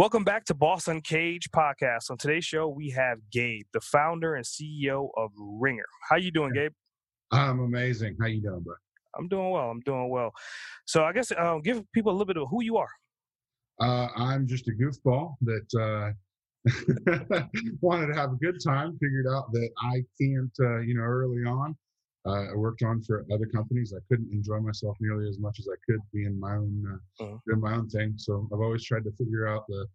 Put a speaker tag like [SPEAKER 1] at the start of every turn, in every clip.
[SPEAKER 1] Welcome back to Boss Uncaged podcast. On today's show, we have Gabe, the founder and CEO of Ringer. How you doing, Gabe?
[SPEAKER 2] I'm amazing. How you doing, bro?
[SPEAKER 1] I'm doing well. I'm doing well. So I guess uh, give people a little bit of who you are.
[SPEAKER 2] Uh, I'm just a goofball that uh, wanted to have a good time. Figured out that I can't, uh, you know, early on. Uh, I worked on for other companies. I couldn't enjoy myself nearly as much as I could being in my own, uh,
[SPEAKER 1] Mhm.
[SPEAKER 2] doing my own thing. So I've always tried to figure out the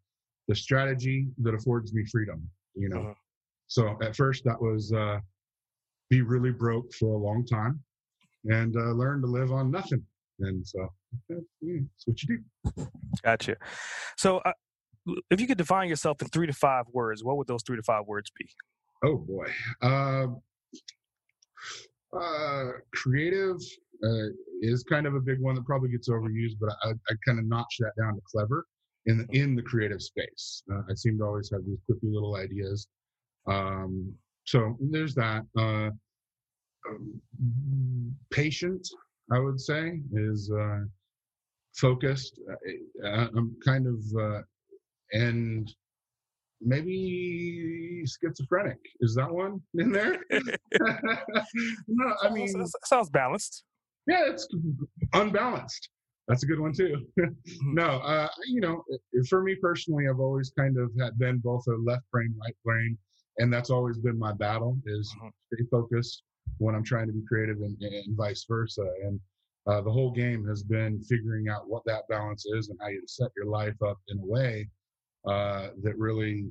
[SPEAKER 2] the strategy that affords me freedom. You know.
[SPEAKER 1] Mhm.
[SPEAKER 2] So at first that was uh, be really broke for a long time, and uh, learn to live on nothing. And so yeah, that's what you do.
[SPEAKER 1] Gotcha. So uh, if you could define yourself in three to five words, what would those three to five words be?
[SPEAKER 2] Oh boy. Uh, creative uh, is kind of a big one that probably gets overused, but I, I kind of notch that down to clever in the, in the creative space. Uh, I seem to always have these quippy little ideas. Um, so there's that. Uh, um, patient, I would say, is uh, focused. Uh, I'm kind of uh, and maybe schizophrenic. Is that one in there? no, I mean,
[SPEAKER 1] Sounds- sounds balanced.
[SPEAKER 2] yeah, it's unbalanced. That's a good one too. no, uh, you know, for me personally, I've always kind of had been both a left brain, right brain, and that's always been my battle: is
[SPEAKER 1] Mhm.
[SPEAKER 2] stay focused when I'm trying to be creative, and, and vice versa. And uh, the whole game has been figuring out what that balance is and how you set your life up in a way uh, that really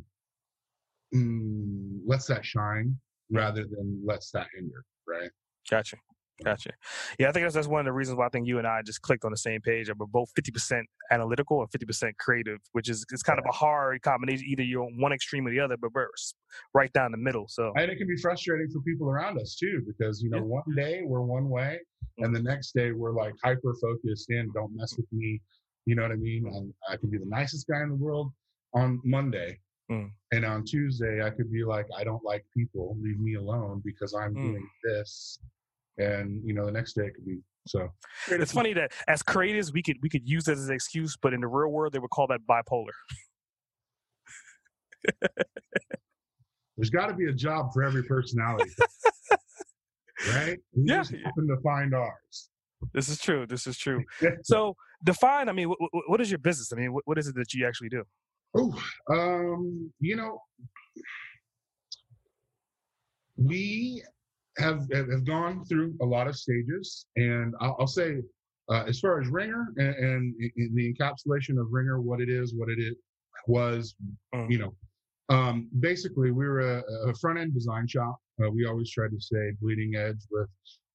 [SPEAKER 2] mm, lets that shine rather than lets that hinder. Right?
[SPEAKER 1] Gotcha. Gotcha. Yeah, I think that's, that's one of the reasons why I think you and I just clicked on the same page. We're both 50% analytical and 50% creative, which is it's kind of a hard combination. Either you're on one extreme or the other, but we're right down the middle. So
[SPEAKER 2] and it can be frustrating for people around us too because you know
[SPEAKER 1] Yeah.
[SPEAKER 2] one day we're one way and the next day we're like hyper focused in don't mess with me you know what i mean and i can be the nicest guy in the world on monday
[SPEAKER 1] Mm.
[SPEAKER 2] and on tuesday i could be like i don't like people leave me alone because i'm
[SPEAKER 1] Mm.
[SPEAKER 2] doing this and you know the next day it could be so
[SPEAKER 1] it's funny that as creatives, we could we could use that as an excuse, but in the real world, they would call that bipolar.
[SPEAKER 2] there's got to be a job for every personality right we
[SPEAKER 1] Yeah.
[SPEAKER 2] just happen to find ours
[SPEAKER 1] This is true. This is true. So define. I mean, what, what is your business? I mean, what, what is it that you actually do?
[SPEAKER 2] Oh, um, you know, we have have gone through a lot of stages, and I'll, I'll say, uh, as far as Ringer and, and in the encapsulation of Ringer, what it is, what it is, was,
[SPEAKER 1] Mm.
[SPEAKER 2] you know, um, basically we were a, a front end design shop. Uh, we always tried to stay bleeding edge with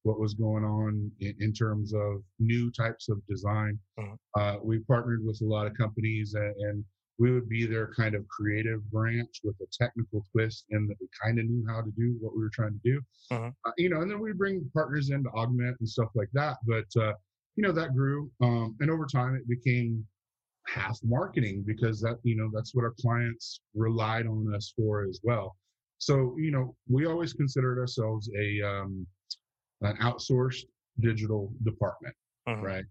[SPEAKER 2] what was going on in, in terms of new types of design.
[SPEAKER 1] Mhm.
[SPEAKER 2] Uh, we partnered with a lot of companies and, and we would be their kind of creative branch with a technical twist in that we kind of knew how to do what we were trying to do.
[SPEAKER 1] Mhm.
[SPEAKER 2] Uh, you know, and then we bring partners in to augment and stuff like that. But, uh, you know, that grew. Um, and over time it became half marketing because that, you know, that's what our clients relied on us for as well. So, you know, we always considered ourselves a, um, an outsourced digital department
[SPEAKER 1] Mhm.
[SPEAKER 2] right?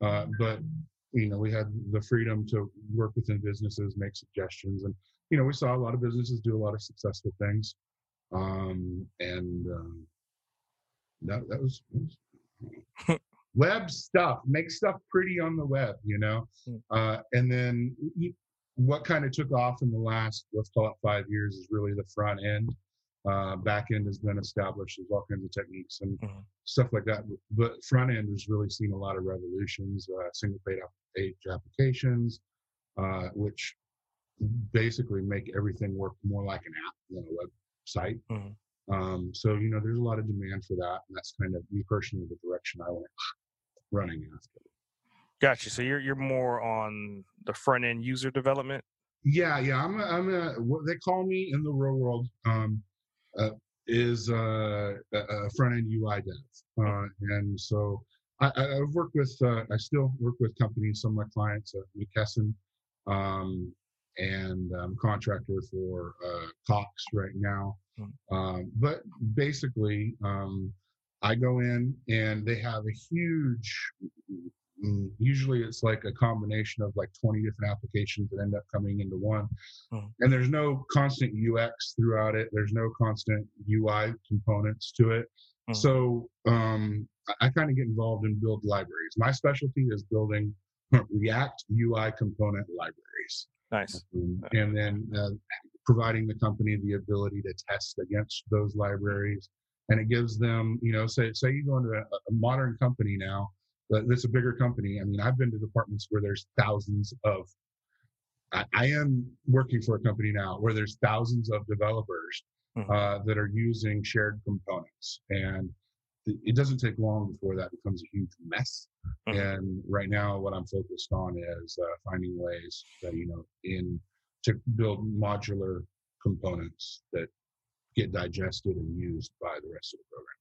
[SPEAKER 2] Uh, but you know, we had the freedom to work within businesses, make suggestions, and you know, we saw a lot of businesses do a lot of successful things. Um, and um, that that was, that was web stuff. Make stuff pretty on the web, you know.
[SPEAKER 1] Mm.
[SPEAKER 2] Uh, and then what kind of took off in the last, let's call it five years, is really the front end. Uh, back end has been established. There's all kinds of techniques and
[SPEAKER 1] Mhm.
[SPEAKER 2] stuff like that. But front end has really seen a lot of revolutions, uh, single page, app- applications, uh, which basically make everything work more like an app than a website.
[SPEAKER 1] Mhm.
[SPEAKER 2] Um, so, you know, there's a lot of demand for that. And that's kind of me personally the direction I went running after.
[SPEAKER 1] Gotcha. So you're you're more on the front end user development.
[SPEAKER 2] Yeah, yeah. I'm a, I'm a what they call me in the real world um, uh, is uh, a front end UI dev, uh, and so I, have worked with uh, I still work with companies. Some of my clients, uh, McKesson, um, and I'm contractor for uh, Cox right now. Hmm. Um, but basically, um, I go in and they have a huge Mm, usually it's like a combination of like 20 different applications that end up coming into one. Mm. and there's no constant ux throughout it. There's no constant ui components to it. Mm. so um, i, I kind of get involved in build libraries. My specialty is building react ui component libraries.
[SPEAKER 1] Nice.
[SPEAKER 2] Um, and then uh, providing the company the ability to test against those libraries. And it gives them you know say say you go into a, a modern company now but it's a bigger company. I mean, I've been to departments where there's thousands of. I, I am working for a company now where there's thousands of developers mm-hmm. uh, that are using shared components, and it doesn't take long before that becomes a huge mess. Mm-hmm. And right now, what I'm focused on is uh, finding ways that you know in to build modular components that get digested and used by the rest of the program.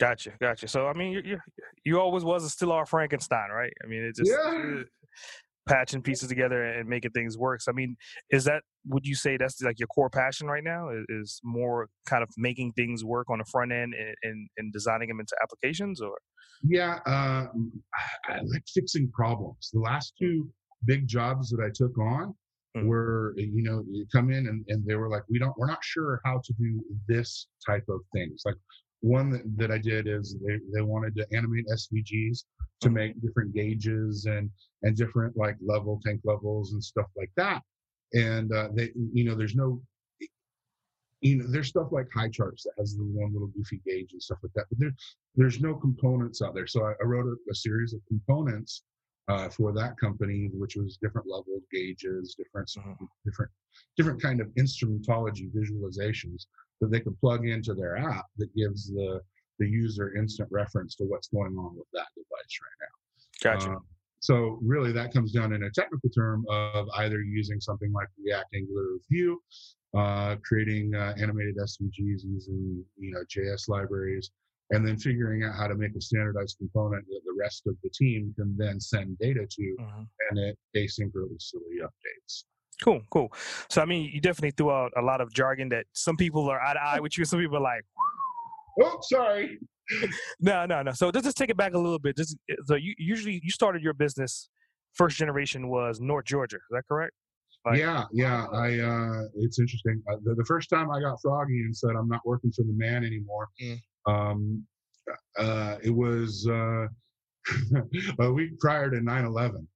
[SPEAKER 1] Gotcha, gotcha. So I mean, you you, you always was a still our Frankenstein, right? I mean, it's just yeah. patching pieces together and making things work. So I mean, is that would you say that's like your core passion right now? Is, is more kind of making things work on the front end and, and, and designing them into applications, or?
[SPEAKER 2] Yeah, uh, I like fixing problems. The last two big jobs that I took on mm-hmm. were you know you come in and, and they were like we don't we're not sure how to do this type of things like one that, that I did is they, they wanted to animate SVGs to mm-hmm. make different gauges and and different like level tank levels and stuff like that. And uh, they, you know, there's no, you know, there's stuff like Highcharts that has the one little goofy gauge and stuff like that. But there, there's no components out there. So I, I wrote a, a, series of components uh, for that company, which was different level gauges, different mm-hmm. different different kind of instrumentology visualizations that they can plug into their app that gives the the user instant reference to what's going on with that device right now.
[SPEAKER 1] Gotcha. Um,
[SPEAKER 2] so really, that comes down in a technical term of either using something like React Angular Vue, uh, creating uh, animated SVGs using you know JS libraries, and then figuring out how to make a standardized component that the rest of the team can then send data to, mm-hmm. and it asynchronously updates.
[SPEAKER 1] Cool, cool. So I mean, you definitely threw out a lot of jargon that some people are eye to eye with you. Some people are like,
[SPEAKER 2] "Oh, sorry."
[SPEAKER 1] no, no, no. So let's just take it back a little bit. Just so you usually you started your business. First generation was North Georgia. Is that correct?
[SPEAKER 2] Like, yeah, yeah. I uh, it's interesting. Uh, the, the, first time I got froggy and said I'm not working for the man anymore, mm. um, uh, it was uh, a week prior to 9/11.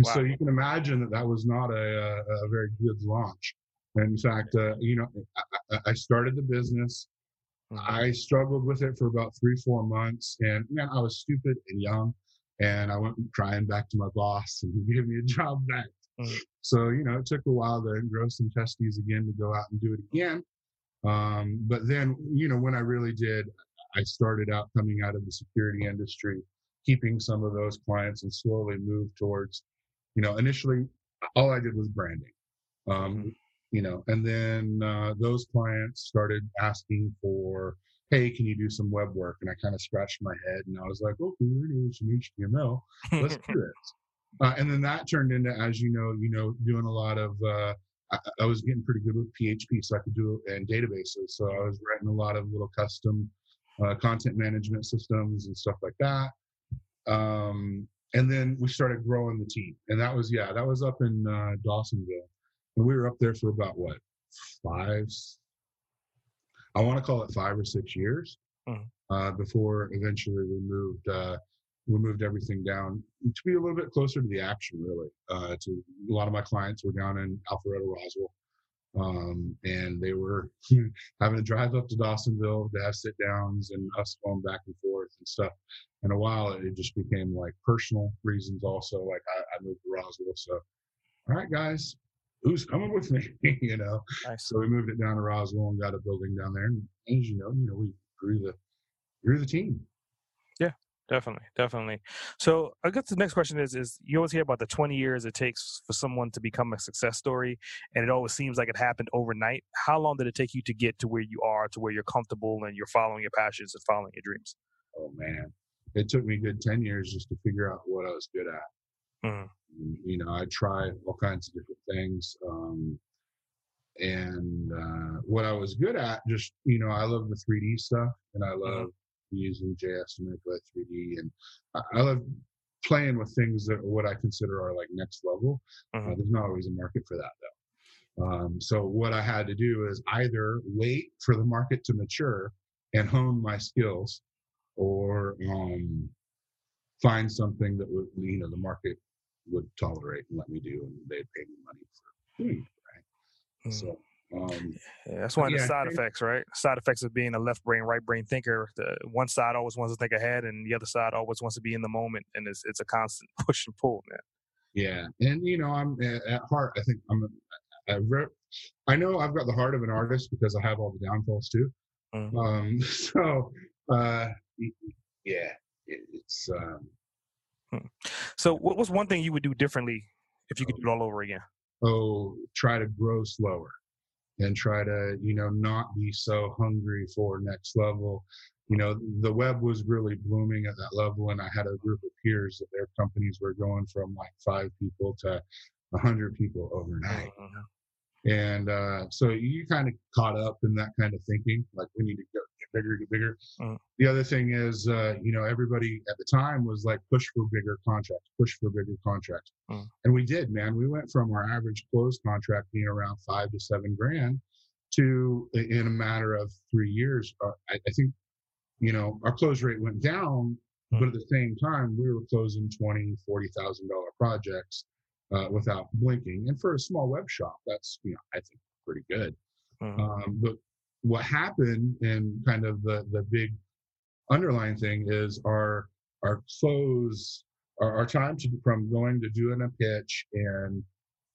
[SPEAKER 2] Wow. So you can imagine that that was not a, a, very good launch. In fact, uh, you know, I, I, started the business. Mm-hmm. I struggled with it for about three, four months, and man, I was stupid and young, and I went crying back to my boss, and he gave me a job back. Mm-hmm. So you know, it took a while to grow some testes again to go out and do it again. Um, but then, you know, when I really did, I started out coming out of the security industry keeping some of those clients and slowly move towards, you know, initially all I did was branding. Um, mm-hmm. you know, and then uh, those clients started asking for, hey, can you do some web work? And I kind of scratched my head and I was like, okay, we're doing some HTML. Let's do it. Uh, and then that turned into, as you know, you know, doing a lot of. Uh, I, I, was getting pretty good with PHP, so I could do it in databases. So I was writing a lot of little custom uh, content management systems and stuff like that. Um, and then we started growing the team, and that was yeah, that was up in uh, Dawsonville, and we were up there for about what five. I want to call it five or six years mm-hmm. uh, before eventually we moved. Uh, we moved everything down to be a little bit closer to the action, really. Uh, to a lot of my clients were down in Alpharetta, Roswell, um, and they were having to drive up to Dawsonville to have sit downs and us going back and forth and stuff. In a while, it just became like personal reasons also. Like I, I moved to Roswell, so all right, guys, who's coming with me? you know. Nice. So we moved it down to Roswell and got a building down there. And as you know, you know, we grew the grew the team.
[SPEAKER 1] Yeah, definitely, definitely. So I guess the next question is: is you always hear about the 20 years it takes for someone to become a success story, and it always seems like it happened overnight. How long did it take you to get to where you are, to where you're comfortable and you're following your passions and following your dreams?
[SPEAKER 2] Oh man, it took me good 10 years just to figure out what I was good at.
[SPEAKER 1] Mhm.
[SPEAKER 2] You know, I tried all kinds of different things. Um, and uh, what I was good at, just, you know, I love the 3D stuff and I love using JS to manipulate 3D. And I, I love playing with things that what I consider are like next level. Uh,
[SPEAKER 1] Mhm.
[SPEAKER 2] there's not always a market for that though. Um, so what I had to do is either wait for the market to mature and hone my skills, or um, find something that would you know the market would tolerate and let me do, and they'd pay me money for doing it. Right.
[SPEAKER 1] Mhm.
[SPEAKER 2] So um,
[SPEAKER 1] Yeah, that's one of the
[SPEAKER 2] Yeah, I
[SPEAKER 1] side effects, right? Side effects of being a left brain, right brain thinker. The one side always wants to think ahead, and the other side always wants to be in the moment, and it's it's a constant push and pull, man.
[SPEAKER 2] yeah, and you know I'm at at heart. I think I'm. I, re- I know I've got the heart of an artist because I have all the downfalls too.
[SPEAKER 1] Mhm.
[SPEAKER 2] Um, so uh, yeah, it, it's um,
[SPEAKER 1] So, what was one thing you would do differently if you could do it all over again?
[SPEAKER 2] oh try to grow slower and try to you know not be so hungry for next level you know the web was really blooming at that level and i had a group of peers that their companies were going from like five people to a hundred people overnight
[SPEAKER 1] Mhm.
[SPEAKER 2] And uh, so you kind of caught up in that kind of thinking like we need to go get bigger get bigger
[SPEAKER 1] Mhm.
[SPEAKER 2] the other thing is uh, you know everybody at the time was like push for bigger contracts push for bigger contracts
[SPEAKER 1] Mhm.
[SPEAKER 2] and we did man we went from our average close contract being around five to seven grand to in a matter of three years uh, I, I think you know our close rate went down but at the same time we were closing 20 40 thousand dollar projects uh, without blinking and for a small web shop that's you know i think pretty good
[SPEAKER 1] Mhm.
[SPEAKER 2] um, but what happened and kind of the the big underlying thing is our our close our, our time to from going to doing a pitch and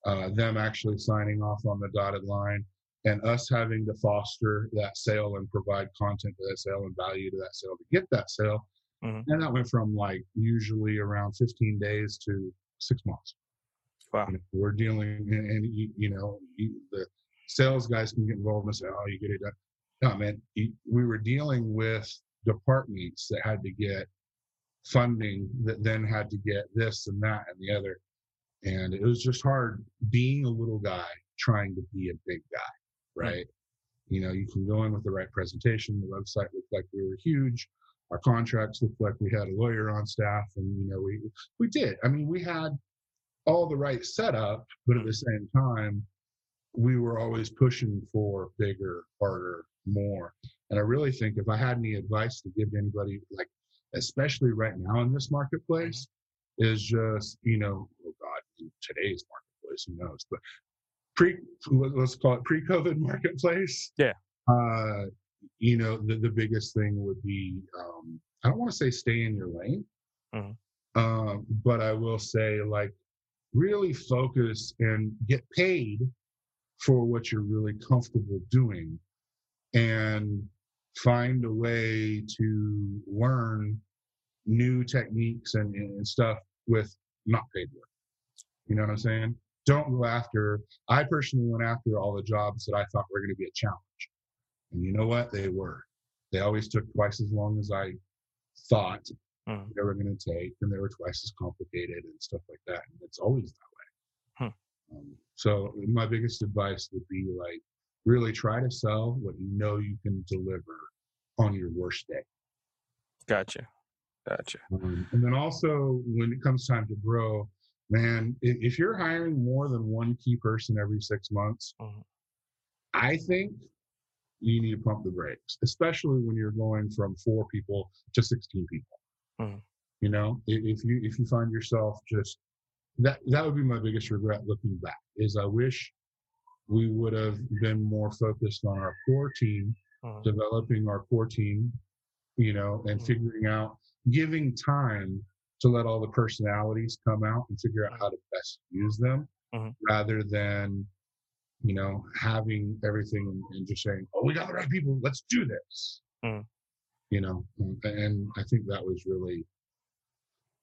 [SPEAKER 2] uh, them actually signing off on the dotted line and us having to foster that sale and provide content to that sale and value to that sale to get that sale
[SPEAKER 1] Mhm.
[SPEAKER 2] and that went from like usually around 15 days to six months
[SPEAKER 1] Wow.
[SPEAKER 2] we're dealing and, and you, you know you, the sales guys can get involved and say oh you get it done. No man you, we were dealing with departments that had to get funding that then had to get this and that and the other. And it was just hard being a little guy trying to be a big guy hmm. right? You know you can go in with the right presentation. The website looked like we were huge. Our contracts looked like we had a lawyer on staff and you know we we did. I mean we had all the right setup but at the same time we were always pushing for bigger harder more and i really think if i had any advice to give to anybody like especially right now in this marketplace is just you know oh god in today's marketplace who knows but pre let's call it pre-covid marketplace
[SPEAKER 1] Yeah.
[SPEAKER 2] uh you know the, the biggest thing would be um i don't want to say stay in your lane
[SPEAKER 1] Mhm.
[SPEAKER 2] um but i will say like really focus and get paid for what you're really comfortable doing and find a way to learn new techniques and, and stuff with not paid work. You know what I'm saying? Don't go after, I personally went after all the jobs that I thought were going to be a challenge. And you know what? They were. They always took twice as long as I thought
[SPEAKER 1] Mhm.
[SPEAKER 2] they were going to take, and they were twice as complicated and stuff like that. And it's always that way. Um, so my biggest advice would be like, really try to sell what you know you can deliver on your worst day.
[SPEAKER 1] Gotcha, gotcha.
[SPEAKER 2] Um, and then also when it comes time to grow, man, if, you're hiring more than one key person every six months,
[SPEAKER 1] Mhm.
[SPEAKER 2] I think you need to pump the brakes, especially when you're going from four people to 16 people.
[SPEAKER 1] Mhm.
[SPEAKER 2] You know, if you if you find yourself just that that would be my biggest regret looking back is I wish we would have been more focused on our core team
[SPEAKER 1] Mhm.
[SPEAKER 2] developing our core team, you know, and
[SPEAKER 1] Mhm.
[SPEAKER 2] figuring out, giving time to let all the personalities come out and figure out how to best use them rather than, you know, having everything and, just saying, oh, we got the right people, let's do this.
[SPEAKER 1] Mhm.
[SPEAKER 2] You know, and- I think that was really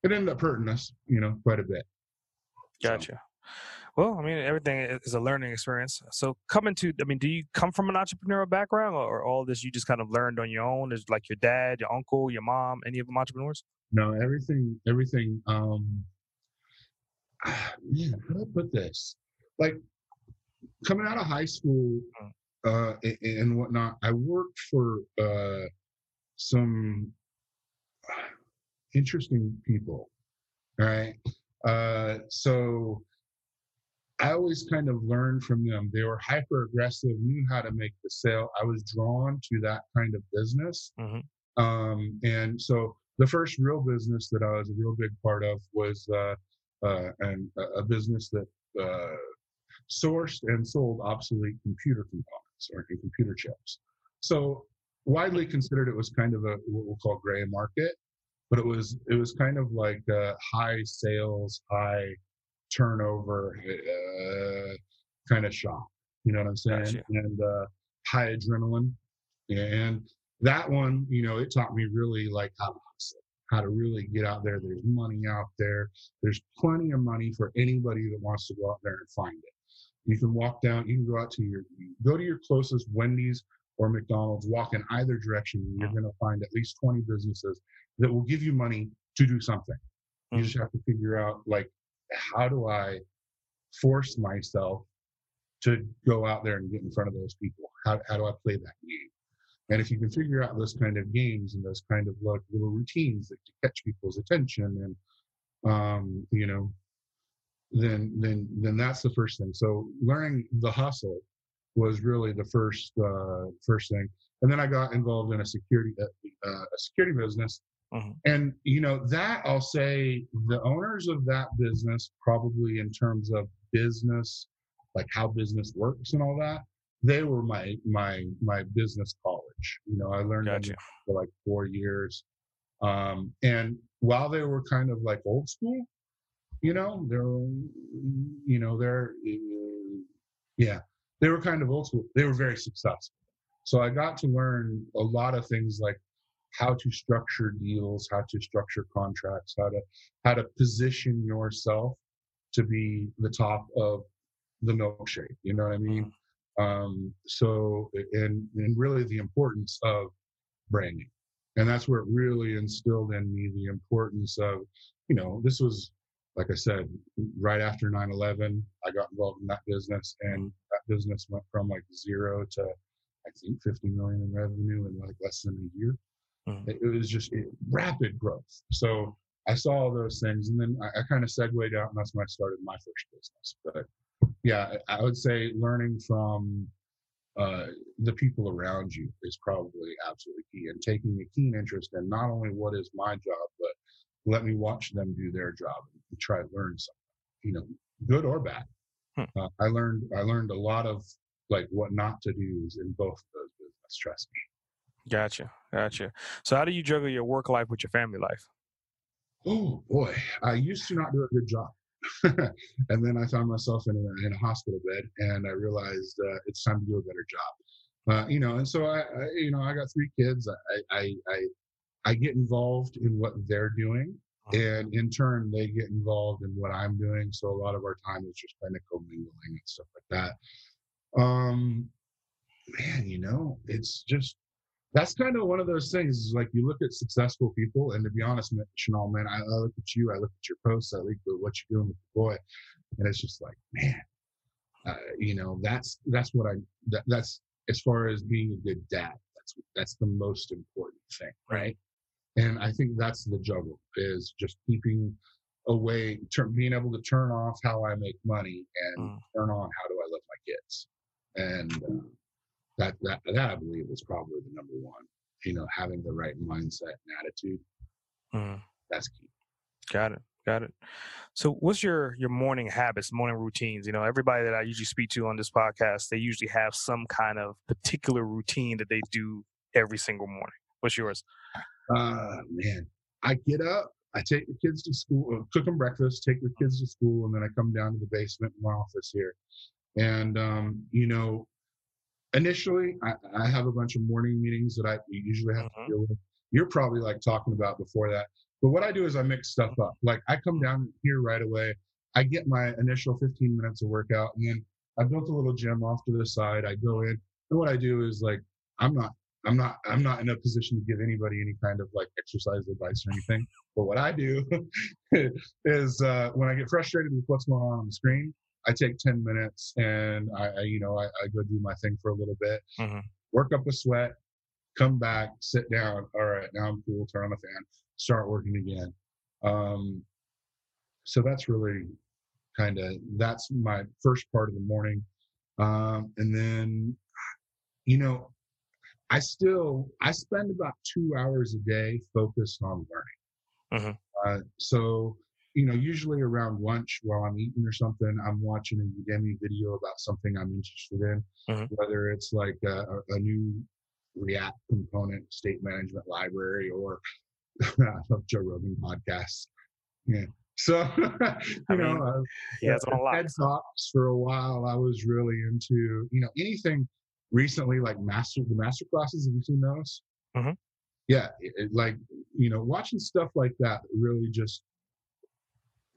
[SPEAKER 2] it ended up hurting us, you know, quite a bit.
[SPEAKER 1] Gotcha. So. Well, I mean, everything is a learning experience. So, coming to, I mean, do you come from an entrepreneurial background, or, all this you just kind of learned on your own? Is like your dad, your uncle, your mom, any of them entrepreneurs?
[SPEAKER 2] No, everything, everything. Um, man, how do I put this? Like coming out of high school mm. uh, and, and whatnot, I worked for uh, some interesting people. Right. Uh, so I always kind of learned from them. They were hyper aggressive, knew how to make the sale. I was drawn to that kind of business. Mm-hmm. Um, and so the first real business that I was a real big part of was uh, uh, and a business that uh, sourced and sold obsolete computer components or computer chips. So widely considered, it was kind of a what we'll call gray market, but it was it was kind of like a high sales, high turnover uh, kind of shop. You know what I'm saying? Gotcha. And uh, high adrenaline. And that one, you know, it taught me really like how to hustle, how to really get out there. There's money out there. There's plenty of money for anybody that wants to go out there and find it. You can walk down, you can go out to your, go to your closest Wendy's or McDonald's, walk in either direction, you're going to find at least 20 businesses that will give you money to do something. You mm. just have to figure out like how do I force myself to go out there and get in front of those people? How, how do I play that game? And if you can figure out those kind of games and those kind of like little routines that catch people's attention and um, you know, then then then that's the first thing. So learning the hustle was really the first uh, first thing. And then I got involved in a security uh, uh a security business Mm-hmm. And you know that I'll say the owners of that business probably in terms of business, like how business works and all that, they were my my my business college. You know, I learned gotcha. for like four years. Um, and while they were kind of like old school, you know, they're you know they're yeah they were kind of old school. They were very successful. So I got to learn a lot of things like how to structure deals, how to structure contracts, how to how to position yourself to be the top of the milkshake. You know what I mean? Mm-hmm. Um, so and and really the importance of branding, and that's where it really instilled in me the importance of you know this was like I said right after 9/11 I got involved in that business and that business went from like zero to I think 50 million in revenue in like less than a year. Mm-hmm. It, was just it, rapid growth. So I saw all those things, and then I, I kind of segued out, and that's when I started my first business. But yeah, I would say learning from uh, the people around you is probably absolutely key, and taking a keen interest in not only what is my job, but let me watch them do their job and try to learn something, you know, good or bad. Hmm. Uh, I learned I learned a lot of like what not to do in both of those business. Trust me.
[SPEAKER 1] Gotcha, gotcha. So, how do you juggle your work life with your family life?
[SPEAKER 2] Oh boy, I used to not do a good job, and then I found myself in a, in a hospital bed, and I realized uh, it's time to do a better job. Uh, you know, and so I, I, you know, I got three kids. I, I, I, I get involved in what they're doing. And in turn, they get involved in what I'm doing. So a lot of our time is just kind of commingling and stuff like that. Um, man, you know, it's just that's kind of one of those things. Like you look at successful people, and to be honest, Chanel, man, I, I look at you, I look at your posts, I look at what you're doing with the boy, and it's just like, man, uh, you know, that's that's what I that, that's as far as being a good dad. That's that's the most important thing, right? And I think that's the juggle is just keeping away, turn, being able to turn off how I make money and mm. turn on how do I love my kids, and. Uh, that that that I believe is probably the number one. You know, having the right mindset and attitude. Mm. That's key.
[SPEAKER 1] Got it. Got it. So, what's your your morning habits, morning routines? You know, everybody that I usually speak to on this podcast, they usually have some kind of particular routine that they do every single morning. What's yours?
[SPEAKER 2] Uh, man, I get up, I take the kids to school, uh, cook them breakfast, take the kids to school, and then I come down to the basement in my office here. And um, you know, initially, I, I, have a bunch of morning meetings that I usually have mm-hmm. to deal with. You're probably like talking about before that. But what I do is I mix stuff up. Like I come down here right away. I get my initial 15 minutes of workout, and then I built a little gym off to the side. I go in, and what I do is like I'm not I'm not I'm not in a position to give anybody any kind of like exercise advice or anything. But what I do is uh, when I get frustrated with what's going on on the screen, I take 10 minutes and I, I you know I, I, go do my thing for a little bit, mm-hmm. work up a sweat, come back, sit down. All right, now I'm cool. Turn on the fan, start working again. Um, so that's really kind of that's my first part of the morning, um, and then you know I still I spend about two hours a day focused on learning. Mm-hmm. Uh, so you know, usually around lunch while I'm eating or something, I'm watching a Udemy video about something I'm interested in, mm-hmm. whether it's like a, a, new React component state management library or I love Joe Rogan podcasts. Yeah. So, you I know, uh,
[SPEAKER 1] yeah, it's a lot.
[SPEAKER 2] TED Talks for a while, I was really into, you know, anything recently like master the master classes. Have you seen those? Mm-hmm. Yeah, it, like you know, watching stuff like that really just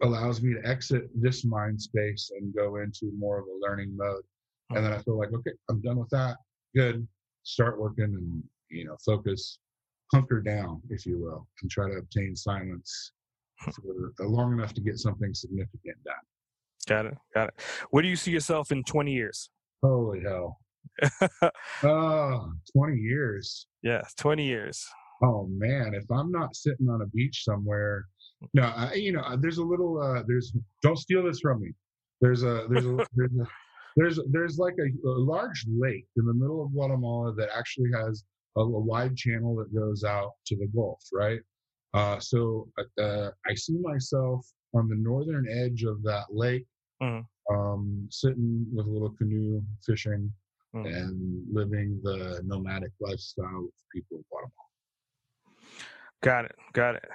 [SPEAKER 2] allows me to exit this mind space and go into more of a learning mode. And then mm-hmm. I feel like, okay, I'm done with that. Good. Start working and you know, focus, hunker down, if you will, and try to obtain silence hmm. for uh, long enough to get something significant done.
[SPEAKER 1] Got it. Got it. Where do you see yourself in 20 years?
[SPEAKER 2] Holy hell. oh, 20 years.
[SPEAKER 1] Yeah, 20 years.
[SPEAKER 2] Oh man, if I'm not sitting on a beach somewhere, no, I, you know, there's a little, uh, there's, don't steal this from me. There's a, there's a, there's a, there's, there's like a, a, large lake in the middle of Guatemala that actually has a, a wide channel that goes out to the Gulf, right? Uh, so uh, I see myself on the northern edge of that lake, mm-hmm. um, sitting with a little canoe fishing mm-hmm. and living the nomadic lifestyle with people in Guatemala.
[SPEAKER 1] Got it. Got it.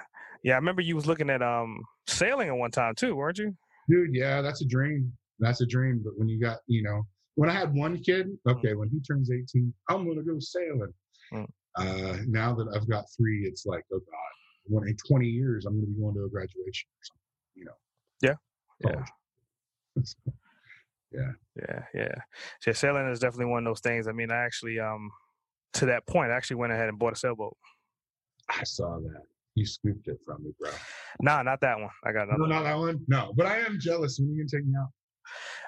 [SPEAKER 1] Yeah, I remember you was looking at um sailing at one time too, weren't you?
[SPEAKER 2] Dude, yeah, that's a dream. That's a dream. But when you got, you know, when I had one kid, mm. okay, mm. when he turns 18, I'm gonna go sailing. Mm. Uh, now that I've got three, it's like, oh God, when in 20 years, I'm gonna be going to a graduation or something, you know.
[SPEAKER 1] Yeah. Yeah. yeah. Yeah, yeah. So sailing is definitely one of those things. I mean, I actually um to that point, I actually went ahead and bought a sailboat.
[SPEAKER 2] I saw that. You scooped it from me, bro.
[SPEAKER 1] Nah, not that one. I got another.
[SPEAKER 2] No, not that one. No, but I am jealous. When you can take me out?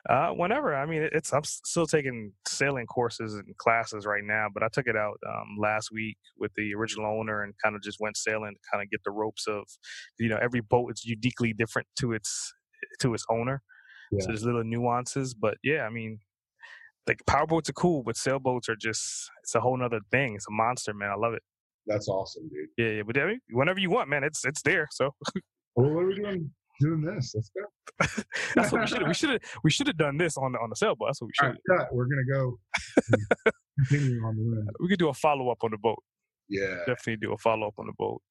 [SPEAKER 1] Uh, whenever. I mean, it's I'm still taking sailing courses and classes right now, but I took it out um, last week with the original owner and kind of just went sailing to kind of get the ropes of, you know, every boat is uniquely different to its to its owner. Yeah. So there's little nuances, but yeah, I mean, like powerboats are cool, but sailboats are just it's a whole nother thing. It's a monster, man. I love it
[SPEAKER 2] that's awesome, dude.
[SPEAKER 1] Yeah, yeah, but I mean, whenever you want, man, it's it's there. So.
[SPEAKER 2] well, what are we doing? Doing this? Let's
[SPEAKER 1] go. that's what we should. We should have. We should have done this on the on the sailboat. That's what we should.
[SPEAKER 2] Right, We're gonna go. continue on the wind.
[SPEAKER 1] We could do a follow up on the boat.
[SPEAKER 2] Yeah,
[SPEAKER 1] definitely do a follow up on the boat.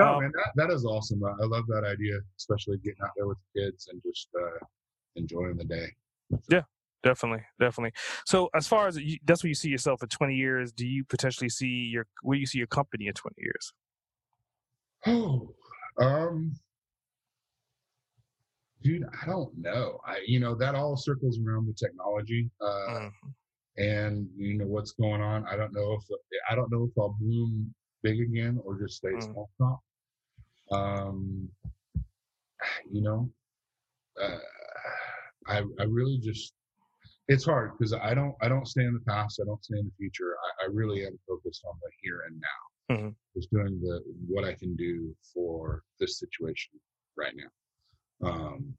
[SPEAKER 2] Oh um, man, that, that is awesome. I love that idea, especially getting out there with the kids and just uh, enjoying the day.
[SPEAKER 1] Yeah, definitely definitely so as far as you, that's where you see yourself in 20 years do you potentially see your where do you see your company in 20 years
[SPEAKER 2] oh um dude i don't know i you know that all circles around the technology uh mm-hmm. and you know what's going on i don't know if i don't know if i'll bloom big again or just stay mm-hmm. small top um you know uh, I, I really just it's hard because I don't I don't stay in the past. I don't stay in the future. I, I really am focused on the here and now. Mm-hmm. Just doing the what I can do for this situation right now. Um,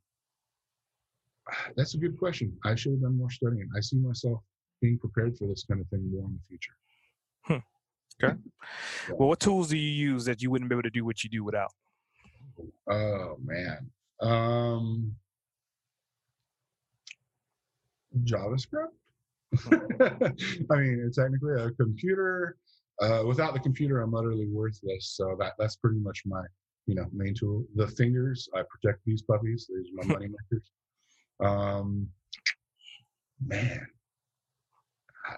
[SPEAKER 2] that's a good question. I should have done more studying. I see myself being prepared for this kind of thing more in the future.
[SPEAKER 1] Hmm. Okay. Yeah. Well, what tools do you use that you wouldn't be able to do what you do without?
[SPEAKER 2] Oh man. Um, JavaScript. I mean, technically a computer. Uh, without the computer, I'm utterly worthless. So that that's pretty much my you know main tool. The fingers, I protect these puppies. These are my money makers. Um, man, I,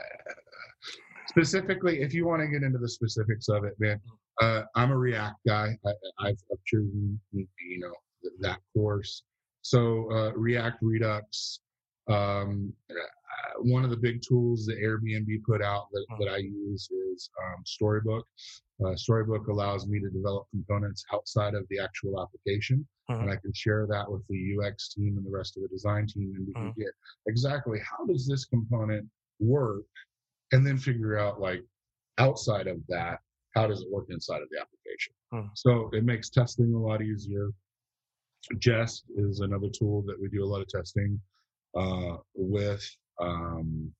[SPEAKER 2] specifically, if you want to get into the specifics of it, man, Uh, I'm a React guy. I, I've, I've chosen, you know, that course. So uh, React Redux, um, uh, one of the big tools that Airbnb put out that, that I use is um, Storybook. Uh, Storybook allows me to develop components outside of the actual application,
[SPEAKER 1] Mhm.
[SPEAKER 2] and I can share that with the UX team and the rest of the design team, and we can get exactly how does this component work, and then figure out like outside of that how does it work inside of the application.
[SPEAKER 1] Hmm.
[SPEAKER 2] So it makes testing a lot easier. Jest is another tool that we do a lot of testing uh, with, um,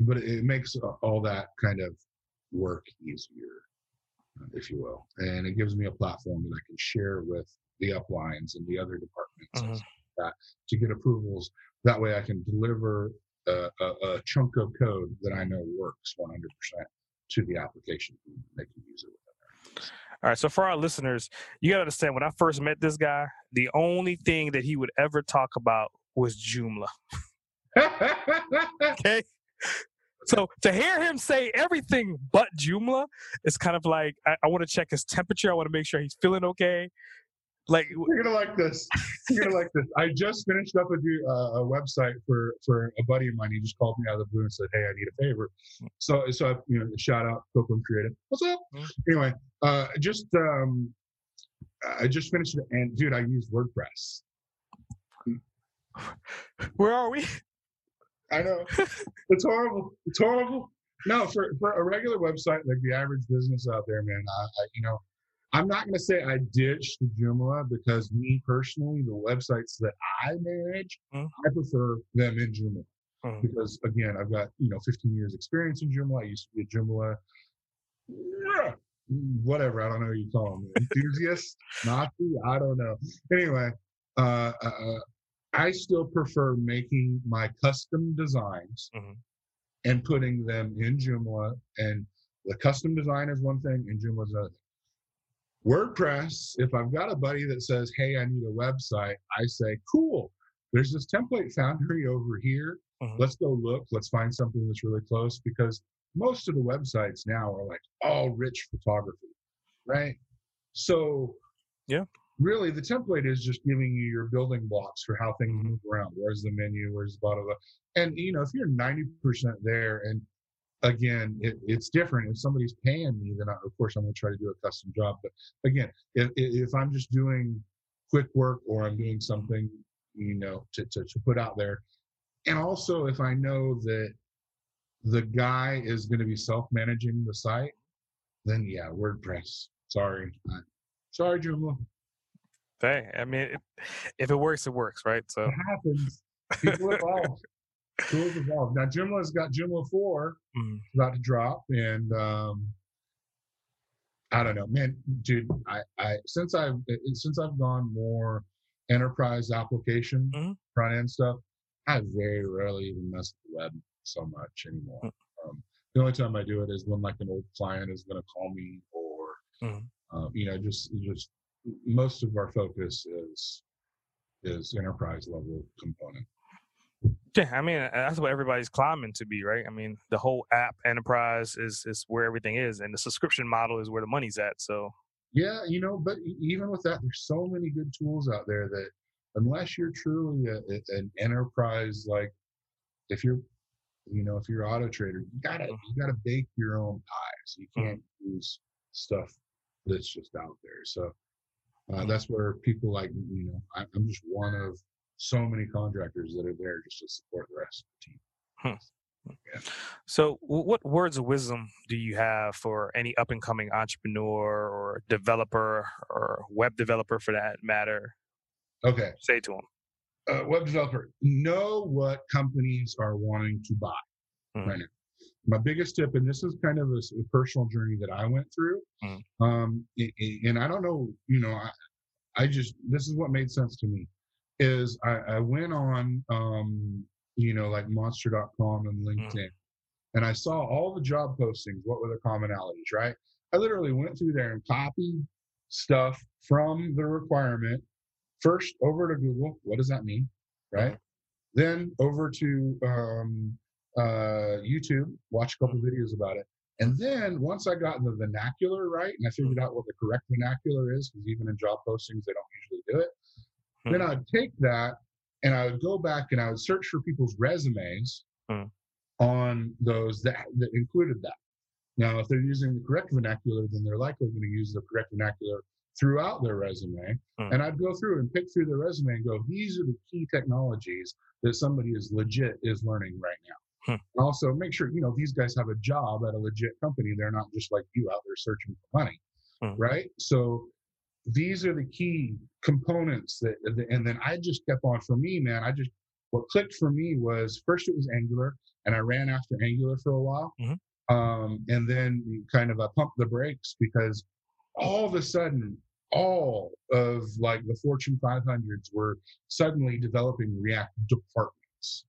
[SPEAKER 2] but it, makes all that kind of work easier, uh, if you will, and it gives me a platform that I can share with the uplines and the other departments
[SPEAKER 1] Mhm.
[SPEAKER 2] like that to get approvals. That way, I can deliver a, a, a chunk of code that I know works 100% to the application. They can use it.
[SPEAKER 1] All right. So for our listeners, you gotta understand when I first met this guy, the only thing that he would ever talk about was Joomla. Okay. So to hear him say everything but Joomla, it's kind of like I, I want to check his temperature. I want to make sure he's feeling okay. Like
[SPEAKER 2] You're gonna like this. You're gonna like this. I just finished up a, uh, a website for for a buddy of mine. He just called me out of the blue and said, "Hey, I need a favor." So so I, you know, shout out Copeland Creative. What's up?
[SPEAKER 1] Mm.
[SPEAKER 2] Anyway, uh, just um, I just finished it, and dude, I use WordPress.
[SPEAKER 1] where are we?
[SPEAKER 2] I know it's horrible. It's horrible. No, for for a regular website like the average business out there, man, I, I you know, I'm not going to say I ditched the Joomla because me personally, the websites that I manage,
[SPEAKER 1] Mhm.
[SPEAKER 2] I prefer them in Joomla
[SPEAKER 1] Mhm.
[SPEAKER 2] because again, I've got you know 15 years experience in Joomla. I used to be a Joomla, yeah, whatever I don't know what you call them, enthusiast, Nazi, I don't know. Anyway, uh, uh, uh, I still prefer making my custom designs
[SPEAKER 1] Mhm.
[SPEAKER 2] and putting them in Joomla. And the custom design is one thing, and Joomla is another. WordPress, if I've got a buddy that says, Hey, I need a website, I say, Cool, there's this template foundry over here.
[SPEAKER 1] Mhm.
[SPEAKER 2] Let's go look. Let's find something that's really close because most of the websites now are like all rich photography, right? So,
[SPEAKER 1] Yeah.
[SPEAKER 2] Really, the template is just giving you your building blocks for how things move around. Where's the menu? Where's the blah. And, you know, if you're 90% there and again, it, it's different. If somebody's paying me, then I, of course I'm going to try to do a custom job. But again, if, if I'm just doing quick work or I'm doing something, you know, to, to, to put out there, and also if I know that the guy is going to be self-managing the site, then yeah, WordPress. Sorry, sorry, Joomla.
[SPEAKER 1] Hey, I mean, it, if it works, it works, right? So
[SPEAKER 2] It happens. People evolve. Tools evolve. Now Joomla's got Joomla four
[SPEAKER 1] Mhm.
[SPEAKER 2] about to drop, and um, I don't know, man, dude. I, I since I've since I've gone more enterprise application
[SPEAKER 1] Mhm.
[SPEAKER 2] front end stuff, I very rarely even mess with the web so much anymore.
[SPEAKER 1] Mm.
[SPEAKER 2] Um, the only time I do it is when like an old client is going to call me, or
[SPEAKER 1] Mhm.
[SPEAKER 2] uh, you know, just just most of our focus is is enterprise level component.
[SPEAKER 1] yeah, I mean, that's what everybody's climbing to be, right? I mean, the whole app enterprise is is where everything is, and the subscription model is where the money's at. So
[SPEAKER 2] Yeah, you know, but even with that, there's so many good tools out there that unless you're truly a, a- an enterprise, like if you're, you know, if you're auto trader, you gotta mm-hmm. you gotta bake your own pies. You mm-hmm. can't use stuff that's just out there. So uh, that's where people like you know, I, I'm just one of so many contractors that are there just to support the rest of the team.
[SPEAKER 1] So, what words of wisdom do you have for any up and coming entrepreneur or developer or web developer for that matter?
[SPEAKER 2] Okay,
[SPEAKER 1] Say to them.
[SPEAKER 2] uh, web developer, know what companies are wanting to buy.
[SPEAKER 1] Mhm.
[SPEAKER 2] right now. My biggest tip, and this is kind of a, a personal journey that I went through,
[SPEAKER 1] Mhm.
[SPEAKER 2] um, i- and I don't know, you know, I, I just this is what made sense to me, is I, I went on, um, you know, like Monster.com and LinkedIn, and I saw all the job postings. What were the commonalities, right? I literally went through there and copied stuff from the requirement first over to Google. What does that mean, right? Then over to um, uh, YouTube, watch a couple videos about it, And then once I got the vernacular right and I figured out what the correct vernacular is, because even in job postings, they don't usually do it,
[SPEAKER 1] Hmm.
[SPEAKER 2] then I'd take that and I would go back and I would search for people's resumes
[SPEAKER 1] Hmm.
[SPEAKER 2] on those that, that included that. Now, if they're using the correct vernacular, then they're likely going to use the correct vernacular throughout their resume.
[SPEAKER 1] Hmm.
[SPEAKER 2] And I'd go through and pick through their resume and go, these are the key technologies that somebody is legit is learning right now.
[SPEAKER 1] Hmm.
[SPEAKER 2] Also, make sure you know these guys have a job at a legit company. They're not just like you out there searching for money,
[SPEAKER 1] Hmm.
[SPEAKER 2] right? So these are the key components that, and then I just kept on. For me, man, I just what clicked for me was first it was Angular, and I ran after Angular for a while,
[SPEAKER 1] Mhm.
[SPEAKER 2] um, and then kind of I pumped the brakes because all of a sudden all of like the Fortune 500s were suddenly developing React departments.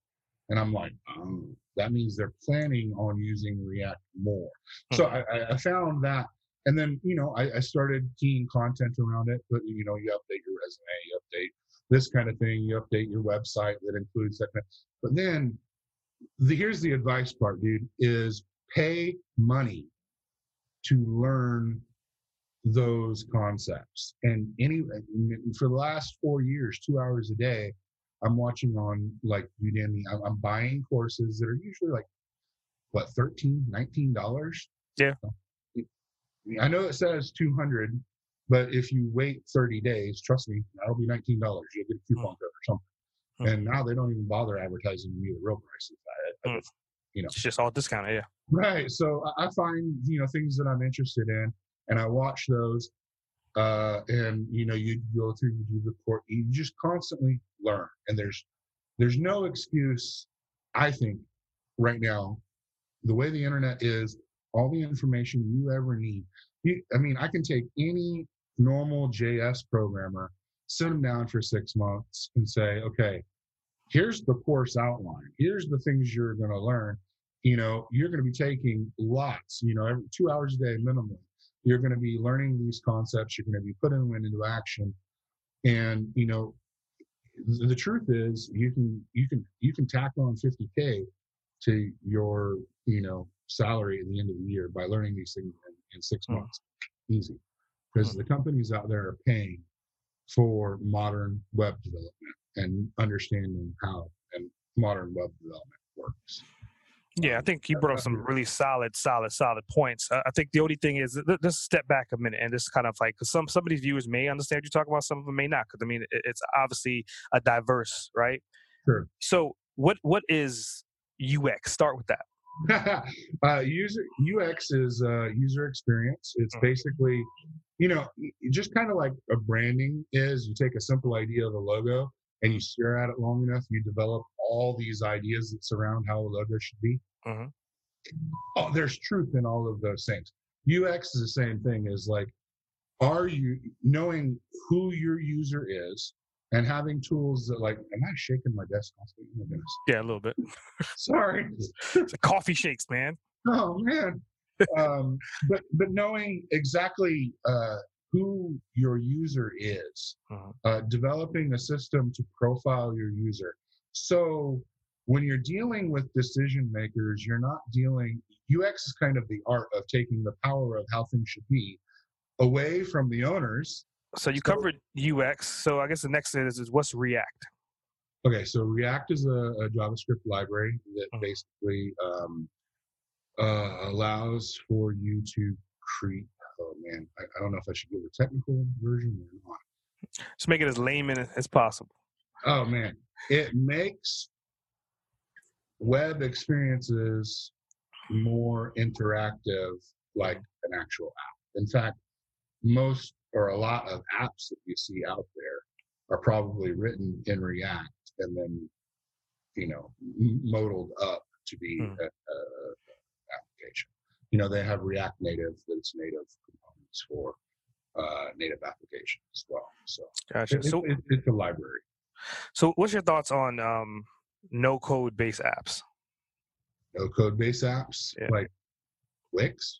[SPEAKER 2] And I'm like, um, that means they're planning on using React more. Hmm. So I, I- found that. And then, you know, I, I started keying content around it, but, you know, you update your resume, you update this kind of thing, you update your website that includes that. kind- But then the, here's the advice part, dude, is pay money to learn those concepts. And any for the last four years, two hours a day, I'm watching on like Udemy. I'm, I'm buying courses that are usually like what 13 19 dollars.
[SPEAKER 1] Yeah.
[SPEAKER 2] I know it says 200, but if you wait 30 days, trust me, that'll be 19 dollars. You'll get a coupon code or something.
[SPEAKER 1] Hmm.
[SPEAKER 2] And now they don't even bother advertising me the real prices. I, I
[SPEAKER 1] Hmm.
[SPEAKER 2] you know.
[SPEAKER 1] It's just all discounted. Yeah.
[SPEAKER 2] Right. So I find you know things that I'm interested in, and I watch those. Uh, and you know, you go through, you do the court, you just constantly learn, and there's there's no excuse. I think right now, the way the internet is, all the information you ever need. You, I mean, I can take any normal JS programmer, sit them down for six months, and say, okay, here's the course outline. Here's the things you're going to learn. You know, you're going to be taking lots, you know, every two hours a day minimum. You're going to be learning these concepts. You're going to be putting them into action. And, you know, the, the truth is you can, you can, you can tack on 50K to your, you know, salary at the end of the year by learning these things in, in six
[SPEAKER 1] Hmm.
[SPEAKER 2] months. Easy. Because the companies out there are paying for modern web development and understanding how and modern web development works.
[SPEAKER 1] Yeah, I think you brought up some really solid, solid, solid points. Uh, I think the only thing is, th- let's step back a minute and just kind of like, because some some of these viewers may understand what you're talking about, some of them may not. Because I mean, it, it's obviously a diverse, right?
[SPEAKER 2] Sure.
[SPEAKER 1] So, what what is UX? Start with that.
[SPEAKER 2] uh, user UX is uh, user experience. It's
[SPEAKER 1] Mhm.
[SPEAKER 2] basically, you know, just kind of like a branding is. You take a simple idea of a logo and you stare at it long enough, you develop all these ideas that surround how a logo should be.
[SPEAKER 1] Mhm.
[SPEAKER 2] Oh, there's truth in all of those things. UX is the same thing as like, are you knowing who your user is and having tools that like, am I shaking my desk? Oh my goodness.
[SPEAKER 1] Yeah, a little bit.
[SPEAKER 2] Sorry.
[SPEAKER 1] It's like coffee shakes, man.
[SPEAKER 2] Oh man. um, but but knowing exactly uh, who your user is,
[SPEAKER 1] Mhm.
[SPEAKER 2] uh, developing a system to profile your user. So when you're dealing with decision makers, you're not dealing. UX is kind of the art of taking the power of how things should be away from the owners.
[SPEAKER 1] So you
[SPEAKER 2] So-
[SPEAKER 1] covered UX. So I guess the next is is what's React?
[SPEAKER 2] Okay, so React is a, a JavaScript library that
[SPEAKER 1] Mhm.
[SPEAKER 2] basically um, uh, allows for you to create. Oh man, I, I don't know if I should give a technical version or not.
[SPEAKER 1] Just make it as layman as possible.
[SPEAKER 2] Oh man, it makes web experiences more interactive, like an actual app. In fact, most or a lot of apps that you see out there are probably written in React and then, you know, modeled up to be
[SPEAKER 1] Hmm.
[SPEAKER 2] a, a application. You know, they have React Native that's native components for uh, native applications as well. So
[SPEAKER 1] Gotcha.
[SPEAKER 2] it-
[SPEAKER 1] So
[SPEAKER 2] it- it's a library.
[SPEAKER 1] so what's your thoughts on um, no code based apps?
[SPEAKER 2] no code based apps
[SPEAKER 1] Yeah.
[SPEAKER 2] like Wix.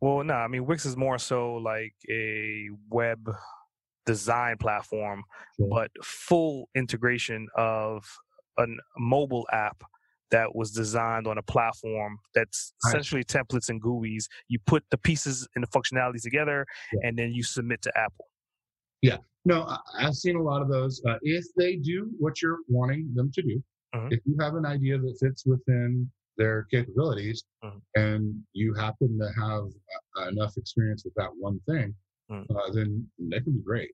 [SPEAKER 1] Well, no, I mean Wix is more so like a web design platform,
[SPEAKER 2] Sure.
[SPEAKER 1] but full integration of a mobile app that was designed on a platform that's
[SPEAKER 2] Right.
[SPEAKER 1] essentially templates and GUIs. You put the pieces and the functionalities together,
[SPEAKER 2] Yeah.
[SPEAKER 1] and then you submit to Apple.
[SPEAKER 2] No, I've seen a lot of those. Uh, if they do what you're wanting them to do,
[SPEAKER 1] Mhm.
[SPEAKER 2] if you have an idea that fits within their capabilities,
[SPEAKER 1] Mhm.
[SPEAKER 2] and you happen to have uh, enough experience with that one thing,
[SPEAKER 1] Mhm.
[SPEAKER 2] uh, then they can be great.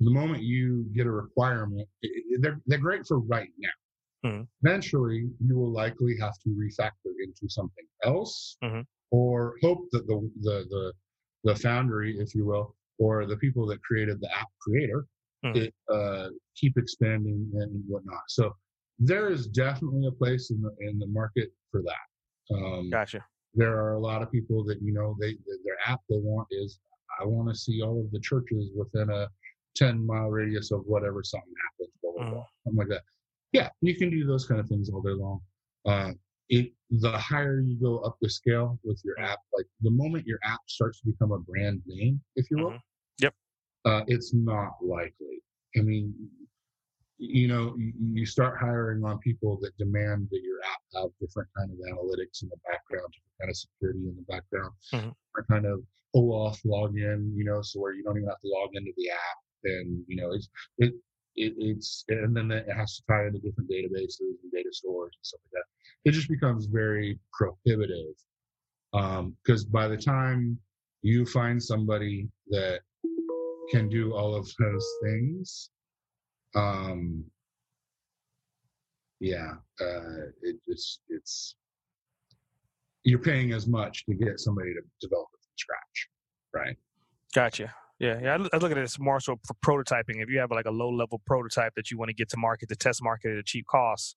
[SPEAKER 2] The moment you get a requirement, they're they're great for right now.
[SPEAKER 1] Mhm.
[SPEAKER 2] Eventually, you will likely have to refactor into something else, or hope that the the the the foundry, if you will, or the people that created the app creator
[SPEAKER 1] Mhm.
[SPEAKER 2] it, uh, keep expanding and whatnot. So there is definitely a place in the in the market for that. Um,
[SPEAKER 1] Gotcha.
[SPEAKER 2] there are a lot of people that you know they their app they want is I want to see all of the churches within a ten mile radius of whatever something happens, blah blah blah, something like that. Yeah, you can do those kind of things all day long. Uh, it the higher you go up the scale with your app, like the moment your app starts to become a brand name, if you will,
[SPEAKER 1] Mhm. Yep.
[SPEAKER 2] uh, it's not likely. I mean, you know, you, start hiring on people that demand that your app have different kind of analytics in the background, different kind of security in the background,
[SPEAKER 1] Mhm.
[SPEAKER 2] different kind of OAuth login, you know, so where you don't even have to log into the app, and you know, it's it. It, it's and then it has to tie into different databases and data stores and stuff like that. It just becomes very prohibitive because by the time you find somebody that can do all of those things um yeah uh it, just it's you're paying as much to get somebody to develop it from scratch right
[SPEAKER 1] Gotcha. Yeah, yeah. I look, I look at it as more so for prototyping. If you have like a low level prototype that you want to get to market, to test market at a cheap cost,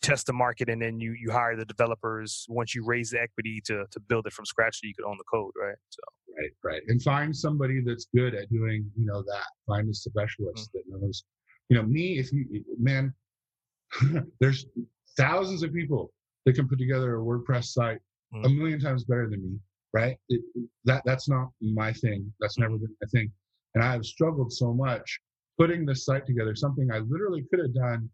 [SPEAKER 1] test the market, and then you you hire the developers once you raise the equity to to build it from scratch so you could own the code, right? So
[SPEAKER 2] right right and find somebody that's good at doing you know that find a specialist that knows you know me if you man there's thousands of people that can put together a wordpress site a
[SPEAKER 1] Mhm.
[SPEAKER 2] million times better than me right it, that that's not my thing that's never been my thing and i've struggled so much putting this site together something i literally could have done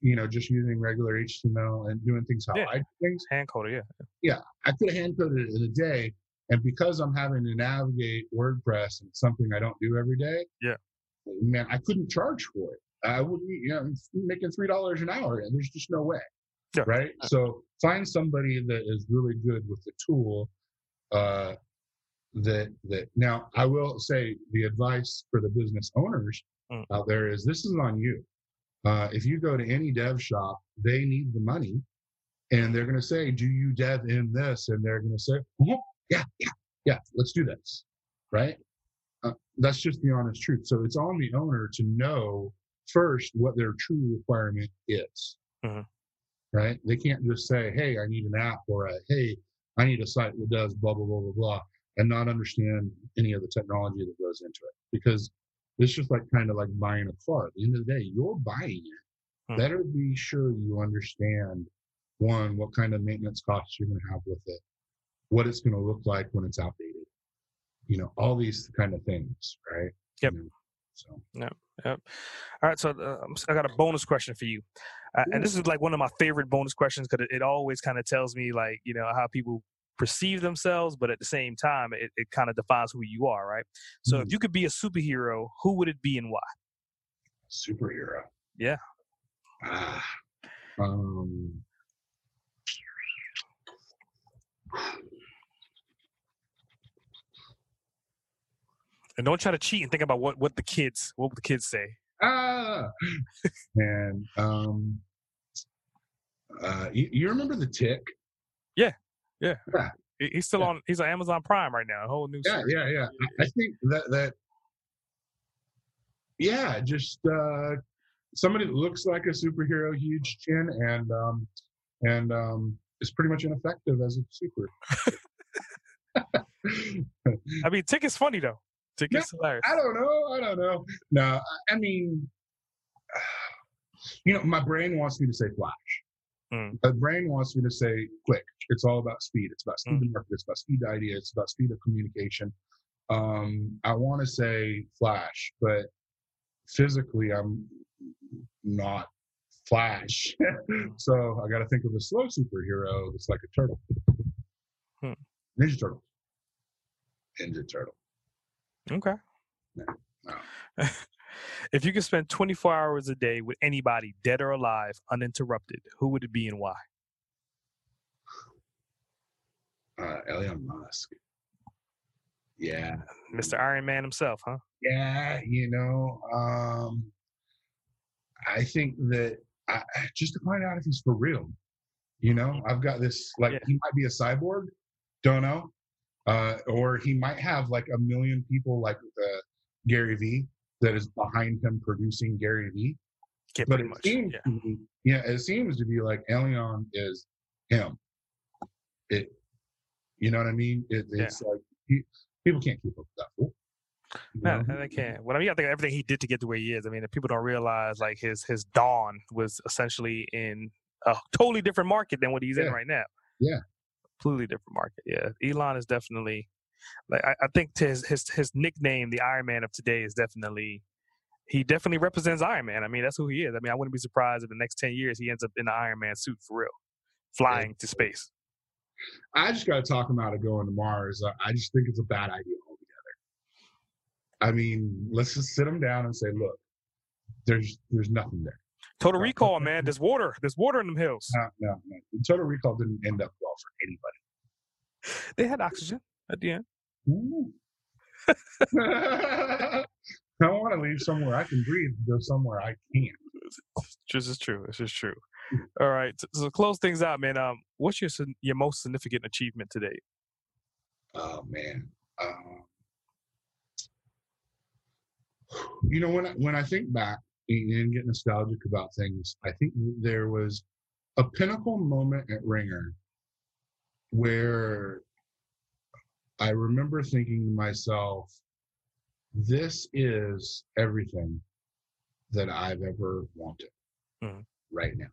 [SPEAKER 2] you know just using regular html and doing things how
[SPEAKER 1] Yeah.
[SPEAKER 2] i do things
[SPEAKER 1] hand coded, yeah.
[SPEAKER 2] Yeah, I could have hand coded it in a day. And because I'm having to navigate WordPress and something I don't do every day,
[SPEAKER 1] Yeah.
[SPEAKER 2] man, I couldn't charge for it. I wouldn't, you know, I'm making three dollars an hour, and there's just no way,
[SPEAKER 1] Yeah.
[SPEAKER 2] right? So find somebody that is really good with the tool. Uh, that that now I will say the advice for the business owners
[SPEAKER 1] Mm.
[SPEAKER 2] out there is this is on you. Uh, if you go to any dev shop, they need the money and they're going to say, "Do you dev in this?" And they're going to say, "Mhm, "Yeah, yeah, yeah, let's do this." Right? Uh, that's just the honest truth. So it's on the owner to know first what their true requirement is.
[SPEAKER 1] Mhm.
[SPEAKER 2] Right? They can't just say, "Hey, I need an app," or a, "Hey, I need a site that does blah blah blah blah blah," and not understand any of the technology that goes into it because it's just like kind of like buying a car. At the end of the day, you're buying it.
[SPEAKER 1] Hmm.
[SPEAKER 2] Better be sure you understand one, what kind of maintenance costs you're going to have with it, what it's going to look like when it's outdated, you know, all these kind of things, right?
[SPEAKER 1] Yep.
[SPEAKER 2] You know, so
[SPEAKER 1] All right, so uh, I got a bonus question for you, and this is like one of my favorite bonus questions because it, it always kind of tells me like you know how people perceive themselves, but at the same time, it, it kind of defines who you are, right? So if
[SPEAKER 2] Mhm.
[SPEAKER 1] you could be a superhero, who would it be and why?
[SPEAKER 2] superhero.
[SPEAKER 1] Yeah.
[SPEAKER 2] Ah. Um.
[SPEAKER 1] And don't try to cheat and think about what what the kids what would the kids say.
[SPEAKER 2] Ah. and um. Uh, you, you remember the tick?
[SPEAKER 1] Yeah,
[SPEAKER 2] Yeah. yeah.
[SPEAKER 1] He's still
[SPEAKER 2] Yeah.
[SPEAKER 1] on. He's on Amazon Prime right now. A whole new
[SPEAKER 2] Yeah, yeah, yeah. I, I think that that yeah, just uh somebody that looks like a superhero, huge chin, and um and um is pretty much ineffective as a super.
[SPEAKER 1] I mean, Tick is funny though. Tick
[SPEAKER 2] Yeah,
[SPEAKER 1] is hilarious.
[SPEAKER 2] I don't know. I don't know. No, I- mean, you know, my brain wants me to say flash.
[SPEAKER 1] Mm.
[SPEAKER 2] My brain wants me to say quick. It's all about speed. It's about speed
[SPEAKER 1] Mm.
[SPEAKER 2] to market. It's about speed to idea. It's about speed of communication. Um, I want to say flash, but physically, I'm not Flash. so I got to think of a slow superhero that's like a turtle.
[SPEAKER 1] Hmm.
[SPEAKER 2] Ninja Turtle. Ninja Turtle.
[SPEAKER 1] Okay.
[SPEAKER 2] No.
[SPEAKER 1] if you could spend 24 hours a day with anybody, dead or alive, uninterrupted, who would it be and why?
[SPEAKER 2] Uh, Elon Musk. Yeah.
[SPEAKER 1] Mr. Iron Man himself, huh?
[SPEAKER 2] Yeah, you know, um, I think that I, just to find out if he's for real, you know, I've got this like
[SPEAKER 1] Yeah.
[SPEAKER 2] he might be a cyborg, don't know, uh, or he might have like a million people like uh, Gary Vee that is behind him producing Gary Vee.
[SPEAKER 1] Yeah,
[SPEAKER 2] But it
[SPEAKER 1] much.
[SPEAKER 2] seems
[SPEAKER 1] Yeah.
[SPEAKER 2] to be, yeah, it seems to be like Elon is him. It, you know what I mean? It,
[SPEAKER 1] Yeah.
[SPEAKER 2] it's like he, people can't keep up with that
[SPEAKER 1] No, they can't. Well, I mean, I think everything he did to get to where he is. I mean, if people don't realize, like his his dawn was essentially in a totally different market than what he's in right now.
[SPEAKER 2] Yeah.
[SPEAKER 1] Completely different market. Yeah, Elon is definitely like I, I think to his, his his nickname, the Iron Man of today, is definitely he definitely represents Iron Man. I mean, that's who he is. I mean, I wouldn't be surprised if the next ten years he ends up in the Iron Man suit for real, flying to space.
[SPEAKER 2] I just got to talk him out of going to Mars. I- I just think it's a bad idea altogether. I mean, let's just sit him down and say, look, there's there's nothing there.
[SPEAKER 1] Total. Recall, man. There's water. There's water in them hills.
[SPEAKER 2] No, no, no. Total Recall didn't end up well for anybody.
[SPEAKER 1] They had oxygen at the end.
[SPEAKER 2] I want to leave somewhere I can breathe, and go somewhere I can't.
[SPEAKER 1] This is true. This is true. All right. So, so close things out, man. Um, what's your your most significant achievement today?
[SPEAKER 2] Oh man. Um, you know when I, when I think back and get nostalgic about things, I think there was a pinnacle moment at Ringer where I remember thinking to myself, "This is everything that I've ever wanted
[SPEAKER 1] Mhm.
[SPEAKER 2] right now."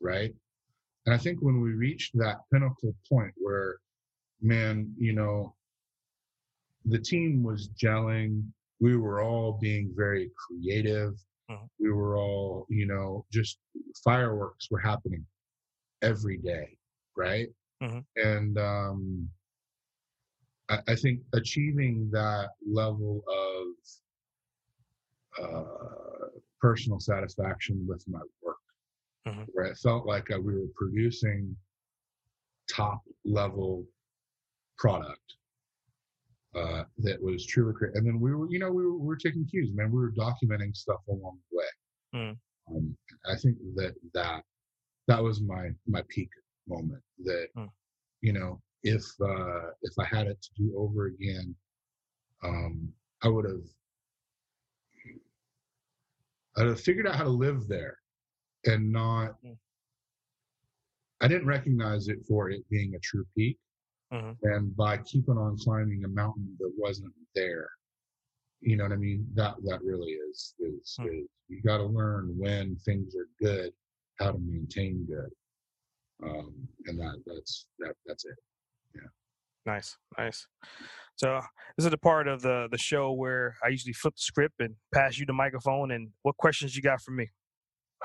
[SPEAKER 2] Right. And I think when we reached that pinnacle point where man, you know, the team was gelling. We were all being very creative.
[SPEAKER 1] Mhm.
[SPEAKER 2] We were all, you know, just fireworks were happening every day, right?
[SPEAKER 1] Mhm.
[SPEAKER 2] And um, I, I think achieving that level of uh, personal satisfaction with my work,
[SPEAKER 1] Mhm.
[SPEAKER 2] where it felt like uh, we were producing top level product uh, that was truly great. And then we were, you know, we were, we were taking cues, man. We were documenting stuff along the way.
[SPEAKER 1] Mm.
[SPEAKER 2] Um, I think that that that was my my peak moment. That
[SPEAKER 1] Mm.
[SPEAKER 2] you know, if uh, if I had it to do over again, um, I would have I'd have figured out how to live there and not.
[SPEAKER 1] Mm.
[SPEAKER 2] I didn't recognize it for it being a true peak
[SPEAKER 1] Mhm.
[SPEAKER 2] and by keeping on climbing a mountain that wasn't there you know what i mean that that really is is,
[SPEAKER 1] Hmm.
[SPEAKER 2] is you got to learn when things are good how to maintain good um and that that's that that's it Yeah.
[SPEAKER 1] Nice, nice. So this is the part of the the show where I usually flip the script and pass you the microphone. And what questions you got for me?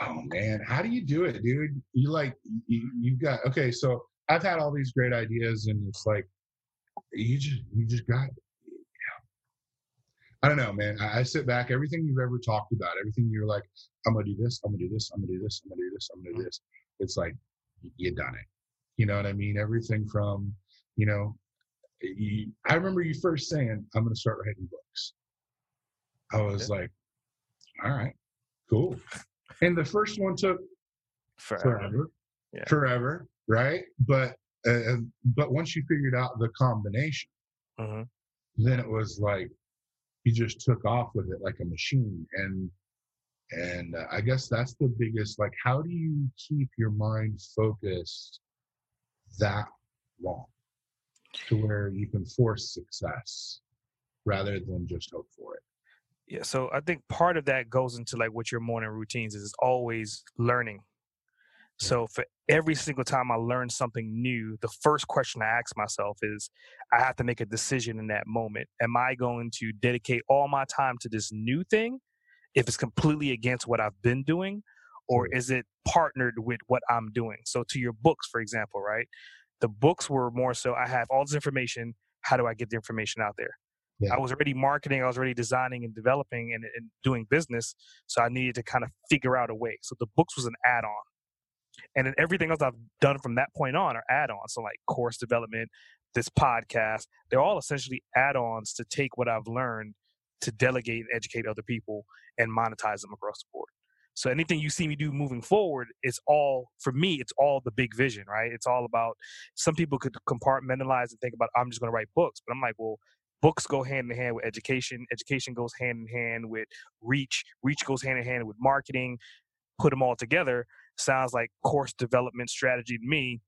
[SPEAKER 2] oh man how do you do it dude you like you, you've got okay so i've had all these great ideas and it's like you just you just got I don't know, man. I, I sit back, everything you've ever talked about, everything you're like, I'm gonna do this, I'm gonna do this, I'm gonna do this, I'm gonna do this, I'm gonna do mm-hmm. this. It's like you done it. You know what I mean? Everything from, you know, you, I remember you first saying, I'm gonna start writing books. I was like, all right, cool. And the first one took
[SPEAKER 1] Forever.
[SPEAKER 2] forever,
[SPEAKER 1] Yeah.
[SPEAKER 2] forever, right? But uh, but once you figured out the combination,
[SPEAKER 1] hmm
[SPEAKER 2] then it was like you just took off with it like a machine and and uh, i guess that's the biggest like how do you keep your mind focused that long to where you can force success rather than just hope for it
[SPEAKER 1] Yeah. So I think part of that goes into like what your morning routines is, is always learning. So for every single time I learn something new, the first question I ask myself is I have to make a decision in that moment. Am I going to dedicate all my time to this new thing if it's completely against what I've been doing? or mm-hmm. is it partnered with what I'm doing? So to your books, for example, right? The books were more so I have all this information. How do I get the information out there? Yeah. I was already marketing, I was already designing and developing and, and doing business. So I needed to kind of figure out a way. So the books was an add on. And then everything else I've done from that point on are add ons. So, like course development, this podcast, they're all essentially add ons to take what I've learned to delegate and educate other people and monetize them across the board. So anything you see me do moving forward, it's all for me. It's all the big vision, right? It's all about. Some people could compartmentalize and think about, I'm just going to write books, but I'm like, well, books go hand in hand with education. Education goes hand in hand with reach. Reach goes hand in hand with marketing. Put them all together sounds like course development strategy to me.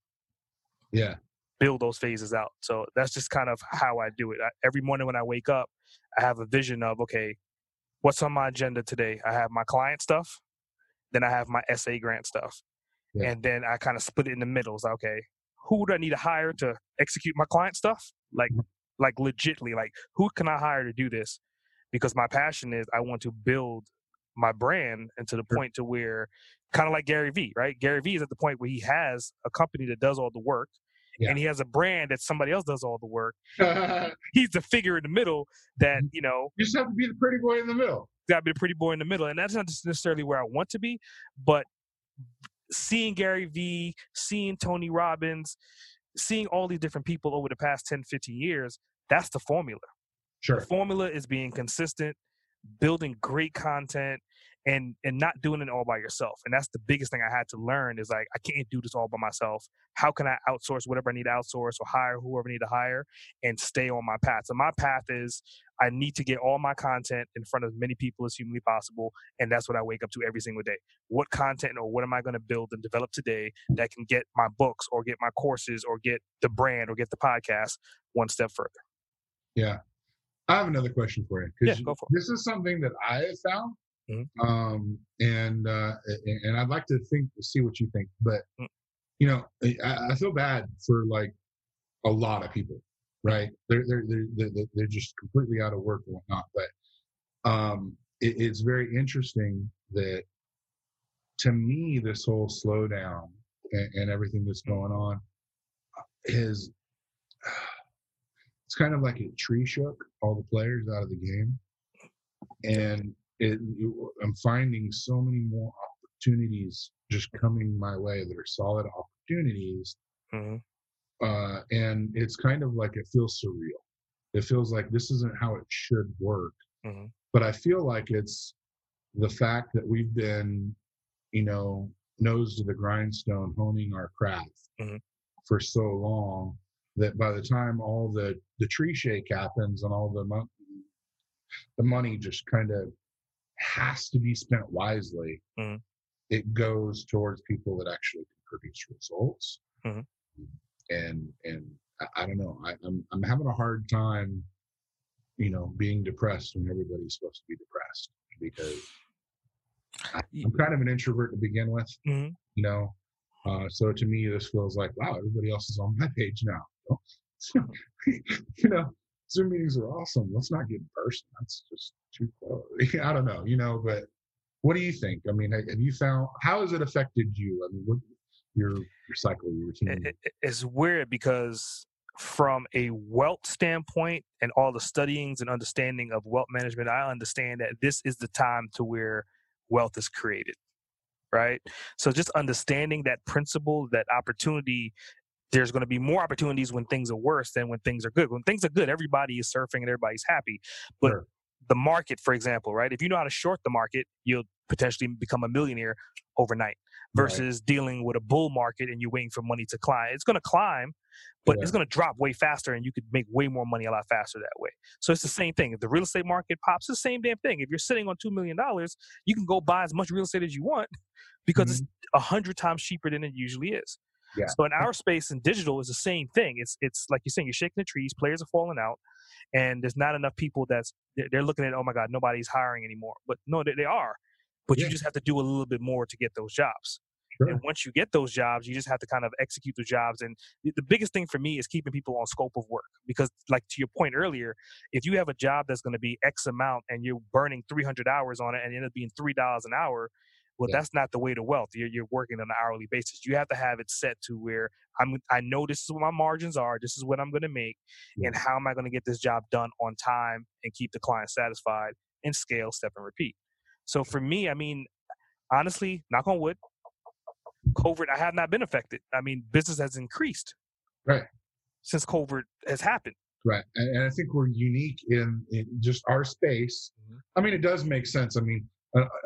[SPEAKER 2] Yeah.
[SPEAKER 1] Build those phases out. So that's just kind of how I do it. I, every morning when I wake up, I have a vision of okay, what's on my agenda today? I have my client stuff, then I have my S.A. Grant stuff. Yeah. And then I kind of split it in the middle. It's like, okay, who do I need to hire to execute my client stuff? Like mm-hmm. like legitly, like who can I hire to do this? Because my passion is I want to build my brand and to the point to where kind of like Gary Vee, right? Gary Vee is at the point where he has a company that does all the work yeah. and he has a brand that somebody else does all the work. He's the figure in the middle that, mm-hmm. you know.
[SPEAKER 2] You just have to be the pretty boy in the middle.
[SPEAKER 1] Gotta be the pretty boy in the middle. And that's not necessarily where I want to be, but seeing Gary Vee, seeing Tony Robbins, seeing all these different people over the past 10, 15 years, that's the formula.
[SPEAKER 2] Sure.
[SPEAKER 1] The formula is being consistent, building great content, and and not doing it all by yourself and that's the biggest thing i had to learn is like i can't do this all by myself. How can i outsource whatever i need to outsource or hire whoever i need to hire and stay on my path? So my path is i need to get all my content in front of as many people as humanly possible and that's what i wake up to every single day. What content or what am i going to build and develop today that can get my books or get my courses or get the brand or get the podcast one step further?
[SPEAKER 2] Yeah I have another question for you
[SPEAKER 1] yeah,
[SPEAKER 2] this is something that I have found Mm-hmm. Um, and uh, and I'd like to think see what you think, but mm. you know, I, I, feel bad for like a lot of people, right? They're they're they're they're, they're just completely out of work and whatnot. But um, it, it's very interesting that to me, this whole slowdown and, and everything that's mm. going on is it's kind of like a tree shook all the players out of the game and it, I'm finding so many more opportunities just coming my way that are solid opportunities. Mm-hmm. Uh, and it's kind of like it feels surreal. It feels like this isn't how it should work. Mm-hmm. But I feel like it's the fact that we've been, you know, nose to the grindstone, honing our craft mm-hmm. for so long that by the time all the the tree shake happens and all the mo- the money just kind of has to be spent wisely, mm-hmm. it goes towards people that actually can produce results. Mm-hmm. And and I, I, don't know, I, I'm I'm having a hard time, you know, being depressed when everybody's supposed to be depressed because I, am kind of an introvert to begin with, mm-hmm. you know. Uh, so to me, this feels like wow, everybody else is on my page now. you know, Zoom meetings are awesome. Let's not get in person. That's just too close. I don't know, you know, but what do you think? I mean, have you found how has it affected you? I mean, what your your cycle, your routine?
[SPEAKER 1] It, it's weird because from a wealth standpoint and all the studyings and understanding of wealth management, I understand that this is the time to where wealth is created. Right. So just understanding that principle, that opportunity there's going to be more opportunities when things are worse than when things are good. When things are good, everybody is surfing and everybody's happy. But sure. the market, for example, right? If you know how to short the market, you'll potentially become a millionaire overnight versus right. dealing with a bull market and you're waiting for money to climb. It's going to climb, but yeah. it's going to drop way faster and you could make way more money a lot faster that way. So it's the same thing. If the real estate market pops, it's the same damn thing. If you're sitting on $2 million, you can go buy as much real estate as you want because mm-hmm. it's a hundred times cheaper than it usually is. Yeah. So in our space in digital is the same thing. It's it's like you're saying, you're shaking the trees, players are falling out, and there's not enough people that's they're looking at, oh my God, nobody's hiring anymore. But no, they, they are. But yeah. you just have to do a little bit more to get those jobs. Sure. And once you get those jobs, you just have to kind of execute the jobs. And the biggest thing for me is keeping people on scope of work. Because, like to your point earlier, if you have a job that's going to be X amount and you're burning 300 hours on it and it ends up being $3 an hour, Well,
[SPEAKER 2] Yeah.
[SPEAKER 1] that's not the way to wealth. You're, you're working on an hourly basis. You have to have it set to where I'm. I know this is what my margins are. This is what I'm going to make, and how am I going to get this job done on time and keep the client satisfied and scale, step, and repeat. So for me, I mean, honestly, knock on wood, COVID, I have not been affected. I mean, business has increased,
[SPEAKER 2] Right.
[SPEAKER 1] since COVID has happened.
[SPEAKER 2] Right. And, and I think we're unique in, in just our space.
[SPEAKER 1] Mhm.
[SPEAKER 2] I mean, it does make sense. I mean,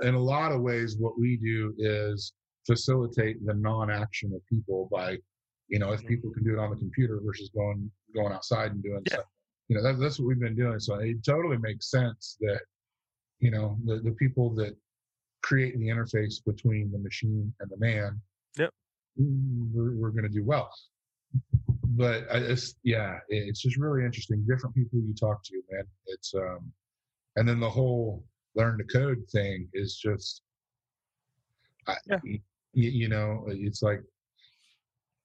[SPEAKER 2] in a lot of ways, what we do is facilitate the non-action of people by, you know, if
[SPEAKER 1] Mhm.
[SPEAKER 2] people can do it on the computer versus going going outside and doing
[SPEAKER 1] Yeah.
[SPEAKER 2] stuff. You know, that, that's what we've been doing. So it totally makes sense that, you know, the, the people that create the interface between the machine and the man,
[SPEAKER 1] Yep.
[SPEAKER 2] we're, we're going to do well but I, it's yeah, it's just really interesting. Different people you talk to, man. It's um, and then the whole learn to code thing is just, I,
[SPEAKER 1] Yeah.
[SPEAKER 2] y- you know, it's like,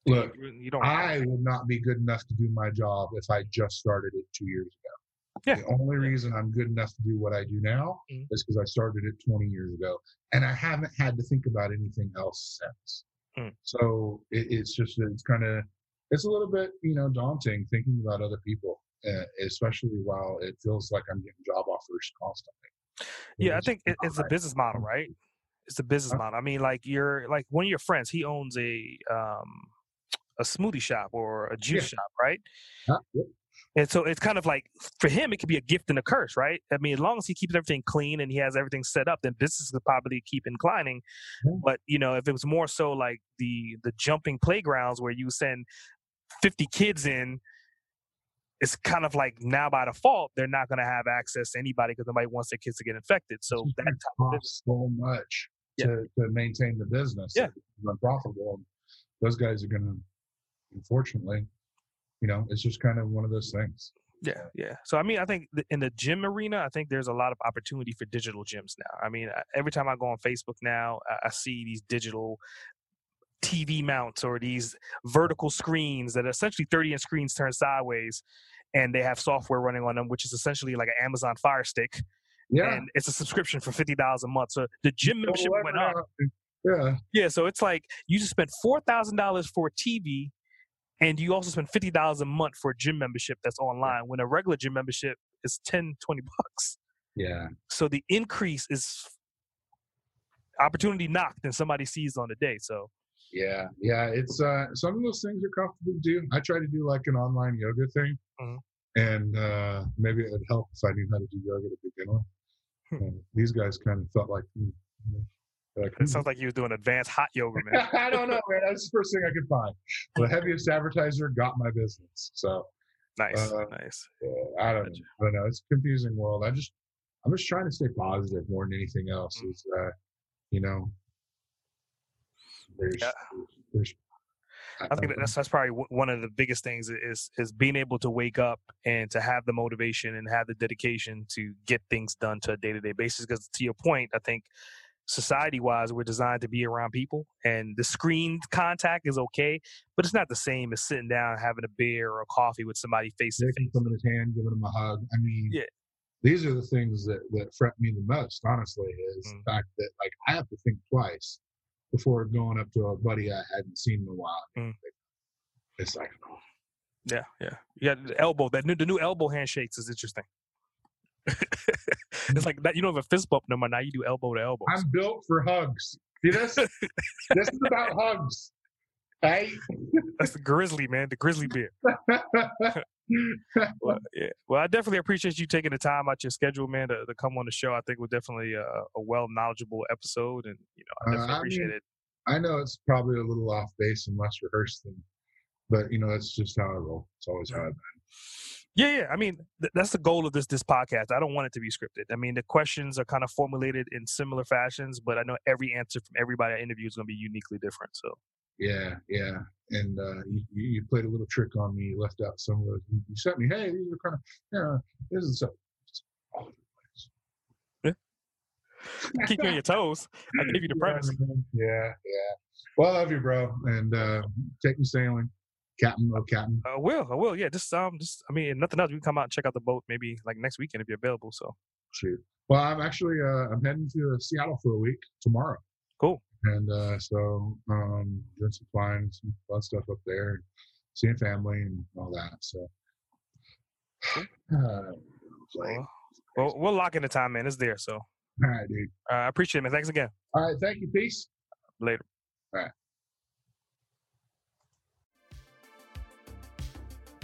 [SPEAKER 2] look,
[SPEAKER 1] you, you don't.
[SPEAKER 2] I would not be good enough to do my job if I just started it two years ago.
[SPEAKER 1] Yeah.
[SPEAKER 2] The only reason I'm good enough to do what I do now
[SPEAKER 1] Mhm.
[SPEAKER 2] is because I started it 20 years ago, and I haven't had to think about anything else since.
[SPEAKER 1] Mm.
[SPEAKER 2] So it, it's just it's kind of it's a little bit you know daunting thinking about other people, uh, especially while it feels like I'm getting job offers constantly.
[SPEAKER 1] Yeah, I think it's a business model, right? It's a business model. I mean, like you're like one of your friends, he owns a um a smoothie shop or a juice
[SPEAKER 2] Yeah.
[SPEAKER 1] shop, right?
[SPEAKER 2] Huh? Yep.
[SPEAKER 1] And so it's kind of like for him, it could be a gift and a curse, right? I mean, as long as he keeps everything clean and he has everything set up, then business could probably keep inclining.
[SPEAKER 2] Yeah.
[SPEAKER 1] But you know, if it was more so like the the jumping playgrounds where you send fifty kids in, it's kind of like now by default they're not going to have access to anybody because nobody wants their kids to get infected. So that business,
[SPEAKER 2] so much
[SPEAKER 1] Yeah.
[SPEAKER 2] to, to maintain the business.
[SPEAKER 1] Yeah.
[SPEAKER 2] It's unprofitable. Those guys are going to, unfortunately, you know, it's just kind of one of those things.
[SPEAKER 1] Yeah, yeah. So I mean, I think in the gym arena, I think there's a lot of opportunity for digital gyms now. I mean, every time I go on Facebook now, I see these digital TV mounts or these vertical screens that are essentially 30 inch screens turned sideways, and they have software running on them, which is essentially like an Amazon Fire Stick,
[SPEAKER 2] Yeah.
[SPEAKER 1] and it's a subscription for fifty dollars a month. So the gym oh,
[SPEAKER 2] membership
[SPEAKER 1] went up.
[SPEAKER 2] Yeah.
[SPEAKER 1] Yeah, so it's like you just spent four thousand dollars for a TV, and you also spend fifty dollars a month for a gym membership that's online. When a regular gym membership is 10, 20 bucks.
[SPEAKER 2] Yeah.
[SPEAKER 1] So the increase is opportunity knocked, and somebody sees on the day. So
[SPEAKER 2] Yeah. Yeah. It's, uh, some of those things are comfortable to do. I try to do like an online yoga thing.
[SPEAKER 1] Mhm.
[SPEAKER 2] And uh, maybe it would help if I knew how to do yoga to begin with.
[SPEAKER 1] Hmm.
[SPEAKER 2] And these guys kind of felt like, mm, mm, like
[SPEAKER 1] it sounds like you was doing advanced hot yoga, man.
[SPEAKER 2] I don't know, man. That's the first thing I could find. The heaviest advertiser got my business. So
[SPEAKER 1] nice,
[SPEAKER 2] Uh,
[SPEAKER 1] nice.
[SPEAKER 2] uh, I don't know.
[SPEAKER 1] Gotcha.
[SPEAKER 2] I don't know. It's a confusing world. I just, I'm just trying to stay positive more than anything else.
[SPEAKER 1] Mm.
[SPEAKER 2] Is uh, you know, there's,
[SPEAKER 1] Yeah.
[SPEAKER 2] there's.
[SPEAKER 1] I think that's that's probably one of the biggest things is is being able to wake up and to have the motivation and have the dedication to get things done to a day to day basis. Because to your point, I think society wise, we're designed to be around people, and the screen contact is okay, but it's not the same as sitting down having a beer or a coffee with somebody face to face.
[SPEAKER 2] someone's hand, giving them a hug. I mean,
[SPEAKER 1] Yeah.
[SPEAKER 2] these are the things that that fret me the most. Honestly, is
[SPEAKER 1] Mm.
[SPEAKER 2] the fact that like I have to think twice before going up to a buddy I hadn't seen in a while.
[SPEAKER 1] Mm.
[SPEAKER 2] It's like, oh,
[SPEAKER 1] Yeah, yeah. Yeah, the elbow. That new the new elbow handshakes is interesting. it's like that. You don't have a fist bump no more. Now you do elbow to elbow.
[SPEAKER 2] I'm built for hugs. See this? this is about hugs. Hey.
[SPEAKER 1] That's the grizzly man, the grizzly bear. Well, yeah. Well, I definitely appreciate you taking the time out your schedule, man, to, to come on the show. I think it was definitely a, a well knowledgeable episode, and you know, I
[SPEAKER 2] Uh,
[SPEAKER 1] definitely
[SPEAKER 2] I
[SPEAKER 1] appreciate
[SPEAKER 2] mean,
[SPEAKER 1] it.
[SPEAKER 2] I know it's probably a little off base and less rehearsed than, but you know that's just how I roll. It's always how I've been.
[SPEAKER 1] Yeah, yeah. I mean, th- that's the goal of this this podcast. I don't want it to be scripted. I mean, the questions are kind of formulated in similar fashions, but I know every answer from everybody I interview is going to be uniquely different. So,
[SPEAKER 2] Yeah, yeah. And uh, you, you played a little trick on me. You left out some of those. You, you sent me, hey, these are kind of, you know, this is so. it's all over the place.
[SPEAKER 1] keep you on your toes. I gave you the
[SPEAKER 2] Yeah,
[SPEAKER 1] premise.
[SPEAKER 2] Yeah, yeah. Well, I love you, bro, and uh, take me sailing, Captain. Oh, Captain.
[SPEAKER 1] I will. I will. Yeah. Just um. Just I mean, nothing else. We can come out and check out the boat maybe like next weekend if you're available. So.
[SPEAKER 2] Shoot. Well, I'm actually uh, I'm heading to Seattle for a week tomorrow.
[SPEAKER 1] Cool.
[SPEAKER 2] And uh, so um, doing some flying, some fun stuff up there, seeing family and all that. So. Uh,
[SPEAKER 1] well, well, we'll lock in the time, man. It's there. So. All
[SPEAKER 2] right, dude.
[SPEAKER 1] Uh, I appreciate it, man. Thanks again.
[SPEAKER 2] All right. Thank you. Peace.
[SPEAKER 1] Later.
[SPEAKER 2] All right.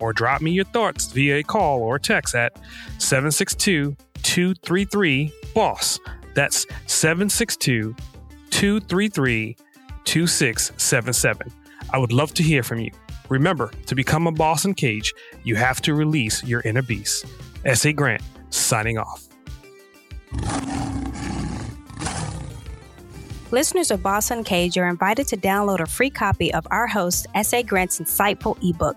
[SPEAKER 1] or drop me your thoughts via a call or text at 762 233 BOSS. That's 762 233 2677. I would love to hear from you. Remember, to become a Boss Uncaged, you have to release your inner beast. S.A. Grant, signing off.
[SPEAKER 3] Listeners of Boss Uncaged are invited to download a free copy of our host, S.A. Grant's insightful ebook,